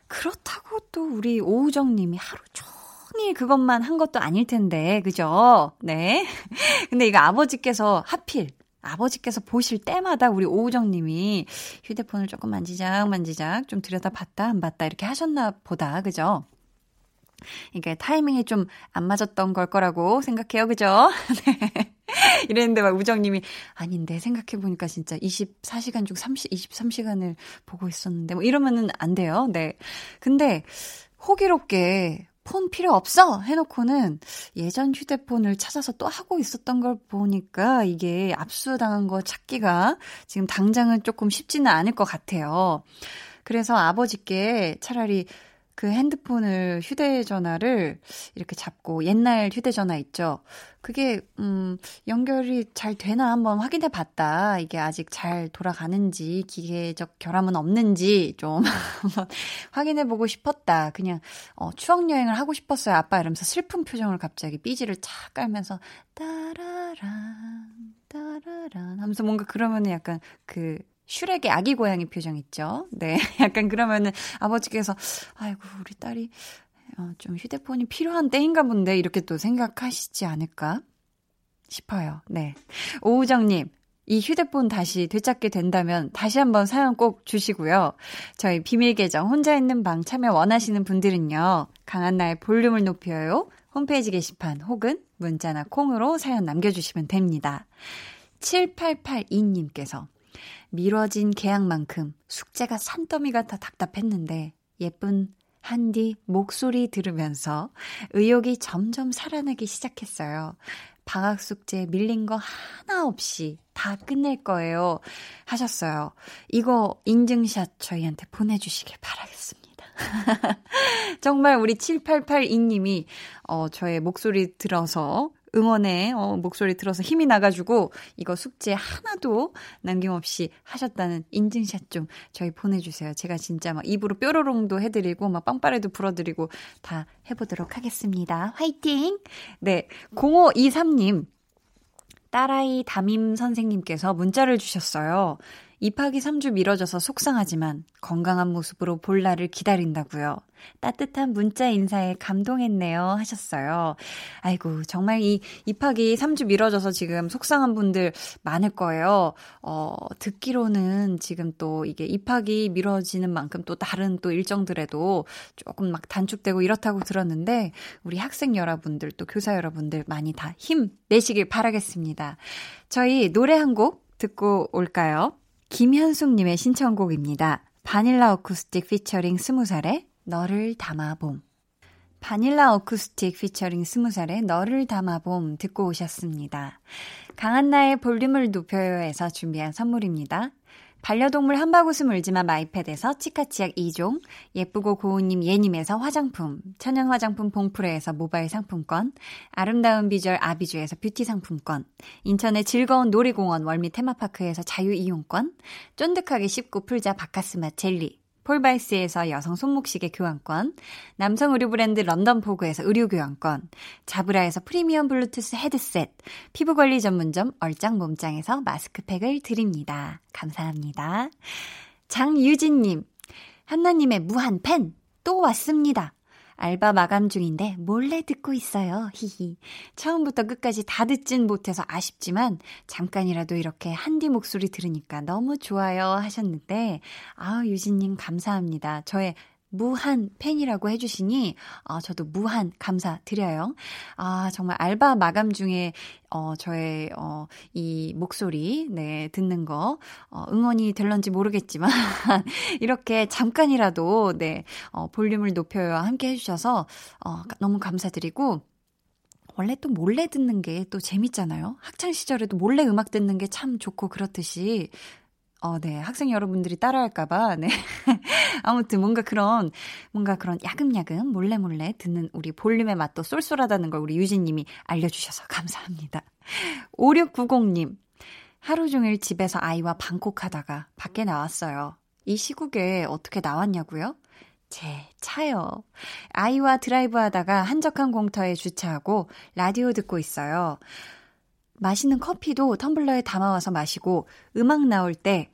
그렇다고 또 우리 오우정 님이 하루 종일 그것만 한 것도 아닐 텐데, 그죠? 네. 근데 이거 아버지께서 하필 아버지께서 보실 때마다 우리 오우정 님이 휴대폰을 조금 만지작 만지작 좀 들여다 봤다 안 봤다 이렇게 하셨나 보다. 그죠? 이게 타이밍이 좀 안 맞았던 걸 거라고 생각해요. 그죠? 네. 이랬는데 막 우정님이 아닌데 생각해보니까 진짜 24시간 중 30, 23시간을 보고 있었는데 뭐 이러면은 안 돼요. 네. 근데 호기롭게 폰 필요 없어! 해놓고는 예전 휴대폰을 찾아서 또 하고 있었던 걸 보니까 이게 압수당한 거 찾기가 지금 당장은 조금 쉽지는 않을 것 같아요. 그래서 아버지께 차라리 그 핸드폰을 휴대전화를 이렇게 잡고 옛날 휴대전화 있죠. 그게 음 연결이 잘 되나 한번 확인해 봤다. 이게 아직 잘 돌아가는지 기계적 결함은 없는지 좀 한번 확인해 보고 싶었다. 그냥 어 추억 여행을 하고 싶었어요. 아빠 이러면서 슬픈 표정을 갑자기 삐지를 착 깔면서 따라란 따라란 하면서 뭔가 그러면은 약간 그 슈렉의 아기 고양이 표정 있죠? 네. 약간 그러면은 아버지께서, 아이고, 우리 딸이 어, 좀 휴대폰이 필요한 때인가 본데, 이렇게 또 생각하시지 않을까 싶어요. 네. 오우정님, 이 휴대폰 다시 되찾게 된다면 다시 한번 사연 꼭 주시고요. 저희 비밀 계정 혼자 있는 방 참여 원하시는 분들은요. 강한나의 볼륨을 높여요. 홈페이지 게시판 혹은 문자나 콩으로 사연 남겨주시면 됩니다. 7882님께서 미뤄진 계약만큼 숙제가 산더미 같아 답답했는데 예쁜 한디 목소리 들으면서 의욕이 점점 살아나기 시작했어요. 방학 숙제 밀린 거 하나 없이 다 끝낼 거예요. 하셨어요. 이거 인증샷 저희한테 보내주시길 바라겠습니다. 정말 우리 7882님이, 어, 저의 목소리 들어서 응원의 어, 목소리 들어서 힘이 나가지고 이거 숙제 하나도 남김없이 하셨다는 인증샷 좀 저희 보내주세요. 제가 진짜 막 입으로 뾰로롱도 해드리고 막 빵빠레도 불어드리고 다 해보도록 하겠습니다. 화이팅! 네, 0523님. 딸아이 담임 선생님께서 문자를 주셨어요. 입학이 3주 미뤄져서 속상하지만 건강한 모습으로 볼 날을 기다린다고요. 따뜻한 문자 인사에 감동했네요 하셨어요. 아이고 정말 이 입학이 3주 미뤄져서 지금 속상한 분들 많을 거예요. 어 듣기로는 지금 또 이게 입학이 미뤄지는 만큼 또 다른 또 일정들에도 조금 막 단축되고 이렇다고 들었는데 우리 학생 여러분들 또 교사 여러분들 많이 다 힘 내시길 바라겠습니다. 저희 노래 한 곡 듣고 올까요? 김현숙님의 신청곡입니다. 바닐라 어쿠스틱 피처링 스무 살의 너를 담아봄. 바닐라 어쿠스틱 피처링 스무 살의 너를 담아봄 듣고 오셨습니다. 강한나의 볼륨을 높여요에서 준비한 선물입니다. 반려동물 한바구음 울지마 마이패드에서 치카치약 2종, 예쁘고 고운님 예님에서 화장품, 천연 화장품 봉프레에서 모바일 상품권, 아름다운 비주얼 아비주에서 뷰티 상품권, 인천의 즐거운 놀이공원 월미 테마파크에서 자유이용권, 쫀득하게 씹고 풀자 박카스맛 젤리, 폴바이스에서 여성 손목시계 교환권, 남성 의류 브랜드 런던포그에서 의류 교환권, 자브라에서 프리미엄 블루투스 헤드셋, 피부관리 전문점 얼짱 몸짱에서 마스크팩을 드립니다. 감사합니다. 장유진님, 한나님의 무한 팬 또 왔습니다. 알바 마감 중인데 몰래 듣고 있어요. 히히. 처음부터 끝까지 다 듣진 못해서 아쉽지만 잠깐이라도 이렇게 한디 목소리 들으니까 너무 좋아요 하셨는데 아 유진 님 감사합니다. 저의 무한 팬이라고 해주시니, 아, 저도 무한 감사드려요. 아, 정말 알바 마감 중에, 어, 저의, 어, 이 목소리, 네, 듣는 거, 어, 응원이 될런지 모르겠지만, 이렇게 잠깐이라도, 네, 어, 볼륨을 높여요. 함께 해주셔서, 어, 너무 감사드리고, 원래 또 몰래 듣는 게 또 재밌잖아요. 학창 시절에도 몰래 음악 듣는 게 참 좋고 그렇듯이 어, 네. 학생 여러분들이 따라할까봐, 네. 아무튼 뭔가 그런, 뭔가 그런 야금야금 몰래 몰래 듣는 우리 볼륨의 맛도 쏠쏠하다는 걸 우리 유진님이 알려주셔서 감사합니다. 5690님. 하루 종일 집에서 아이와 방콕하다가 밖에 나왔어요. 이 시국에 어떻게 나왔냐고요? 제 차요. 아이와 드라이브 하다가 한적한 공터에 주차하고 라디오 듣고 있어요. 마시는 커피도 텀블러에 담아와서 마시고 음악 나올 때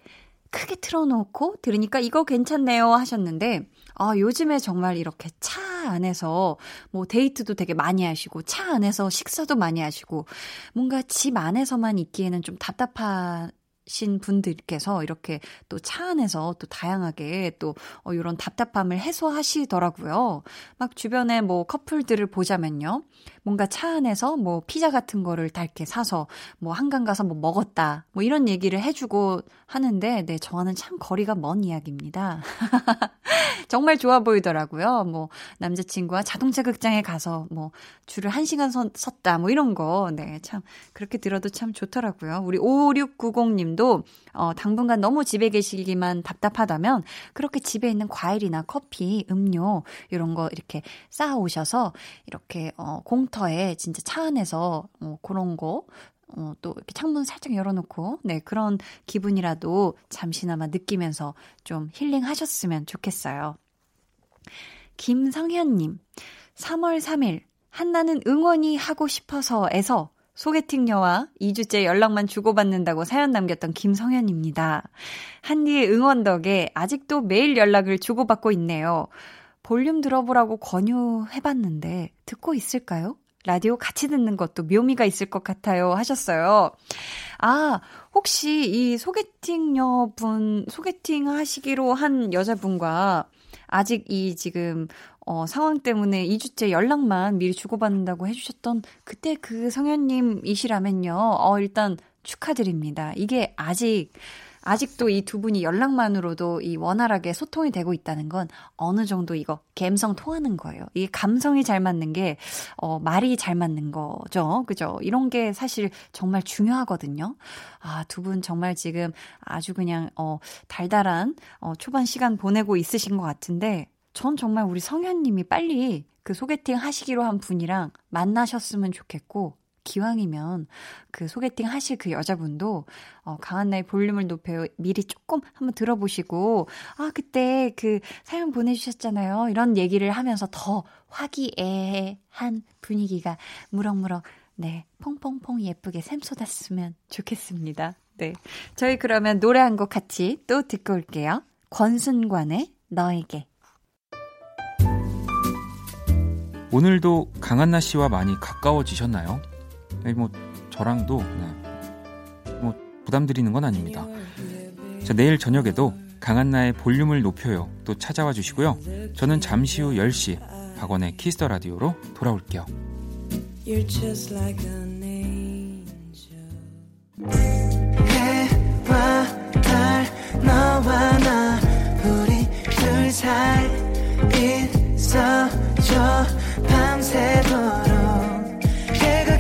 크게 틀어놓고 들으니까 이거 괜찮네요 하셨는데 아, 요즘에 정말 이렇게 차 안에서 뭐 데이트도 되게 많이 하시고 차 안에서 식사도 많이 하시고 뭔가 집 안에서만 있기에는 좀 답답한 신 분들께서 이렇게 또 차 안에서 또 다양하게 또 어, 이런 답답함을 해소하시더라고요. 막 주변에 뭐 커플들을 보자면요. 뭔가 차 안에서 뭐 피자 같은 거를 다 이렇게 사서 뭐 한강 가서 뭐 먹었다. 뭐 이런 얘기를 해주고 하는데 네, 저와는 참 거리가 먼 이야기입니다. 정말 좋아 보이더라고요. 뭐 남자친구와 자동차 극장에 가서 뭐 줄을 한 시간 서, 섰다. 뭐 이런 거. 네, 참 그렇게 들어도 참 좋더라고요. 우리 5690 님도 어, 당분간 너무 집에 계시기만 답답하다면 그렇게 집에 있는 과일이나 커피, 음료 이런 거 이렇게 쌓아 오셔서 이렇게 어, 공 터에 진짜 차 안에서 어, 그런 거 어, 또 이렇게 창문 살짝 열어놓고, 네, 그런 기분이라도 잠시나마 느끼면서 좀 힐링하셨으면 좋겠어요. 김성현님, 3월 3일, 한나는 응원이 하고 싶어서에서 소개팅녀와 2주째 연락만 주고받는다고 사연 남겼던 김성현입니다. 한디의 응원 덕에 아직도 매일 연락을 주고받고 있네요. 볼륨 들어보라고 권유해봤는데 듣고 있을까요? 라디오 같이 듣는 것도 묘미가 있을 것 같아요 하셨어요. 아, 혹시 이 소개팅녀분, 소개팅 하시기로 한 여자분과 아직 이 지금 어, 상황 때문에 2주째 연락만 미리 주고받는다고 해주셨던 그때 그 성현님이시라면요. 어, 일단 축하드립니다. 이게 아직 아직도 이 두 분이 연락만으로도 이 원활하게 소통이 되고 있다는 건 어느 정도 이거 감성 통하는 거예요. 이게 감성이 잘 맞는 게, 어, 말이 잘 맞는 거죠. 그죠? 이런 게 사실 정말 중요하거든요. 아, 두 분 정말 지금 아주 그냥, 어, 달달한, 어, 초반 시간 보내고 있으신 것 같은데, 전 정말 우리 성현님이 빨리 그 소개팅 하시기로 한 분이랑 만나셨으면 좋겠고, 기왕이면 그 소개팅 하실 그 여자분도 어, 강한나의 볼륨을 높여 미리 조금 한번 들어보시고 아 그때 그 사연 보내주셨잖아요 이런 얘기를 하면서 더 화기애애한 분위기가 무럭무럭 네 퐁퐁퐁 예쁘게 샘솟았으면 좋겠습니다. 네 저희 그러면 노래 한 곡 같이 또 듣고 올게요. 권순관의 너에게 오늘도 강한나 씨와 많이 가까워지셨나요? 네, 뭐 저랑도 네, 뭐 부담 드리는 건 아닙니다. 자, 내일 저녁에도 강한나의 볼륨을 높여요. 또 찾아와 주시고요. 저는 잠시 후 10시 박원의 Kiss the Radio로 돌아올게요. 밤새도록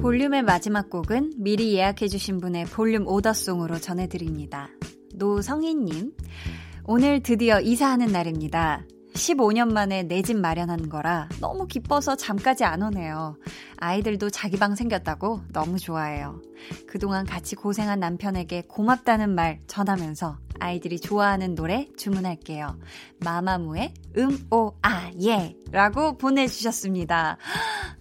볼륨의 마지막 곡은 미리 예약해주신 분의 볼륨 오더송으로 전해드립니다. 노성희님, 오늘 드디어 이사하는 날입니다. 15년 만에 내 집 마련한 거라 너무 기뻐서 잠까지 안 오네요. 아이들도 자기 방 생겼다고 너무 좋아해요. 그동안 같이 고생한 남편에게 고맙다는 말 전하면서 아이들이 좋아하는 노래 주문할게요. 마마무의 음, 오, 아, 예. 라고 보내주셨습니다.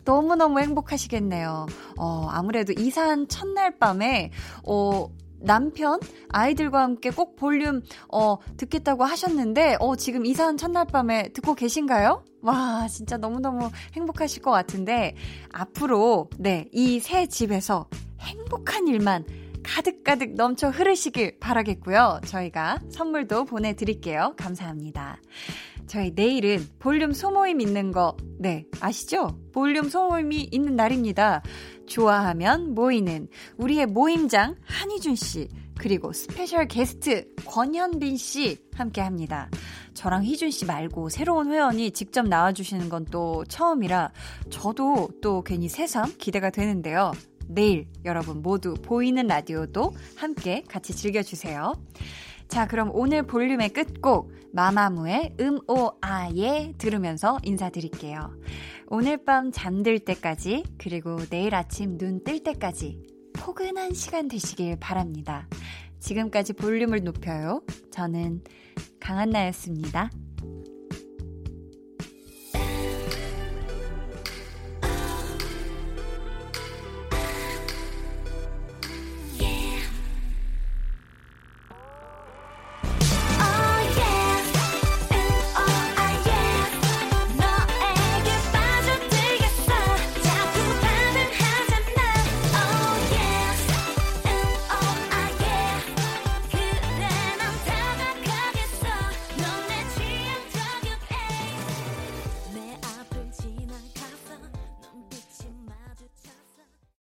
너무너무 행복하시겠네요. 어, 아무래도 이사한 첫날 밤에, 어, 남편, 아이들과 함께 꼭 볼륨, 어, 듣겠다고 하셨는데, 어, 지금 이사한 첫날 밤에 듣고 계신가요? 와, 진짜 너무너무 행복하실 것 같은데, 앞으로, 네, 이 새 집에서 행복한 일만 가득가득 넘쳐 흐르시길 바라겠고요. 저희가 선물도 보내드릴게요. 감사합니다. 저희 내일은 볼륨 소모임 있는 거, 네, 아시죠? 볼륨 소모임이 있는 날입니다. 좋아하면 모이는 우리의 모임장 한희준 씨, 그리고 special 게스트 권현빈 씨 함께 합니다. 저랑 희준 씨 말고 새로운 회원이 직접 나와주시는 건 또 처음이라 저도 또 괜히 새삼 기대가 되는데요. 내일 여러분 모두 보이는 라디오도 함께 같이 즐겨주세요. 자, 그럼 오늘 볼륨의 끝곡 마마무의 음오아예 들으면서 인사드릴게요. 오늘 밤 잠들 때까지 그리고 내일 아침 눈 뜰 때까지 포근한 시간 되시길 바랍니다. 지금까지 볼륨을 높여요. 저는 강한나였습니다.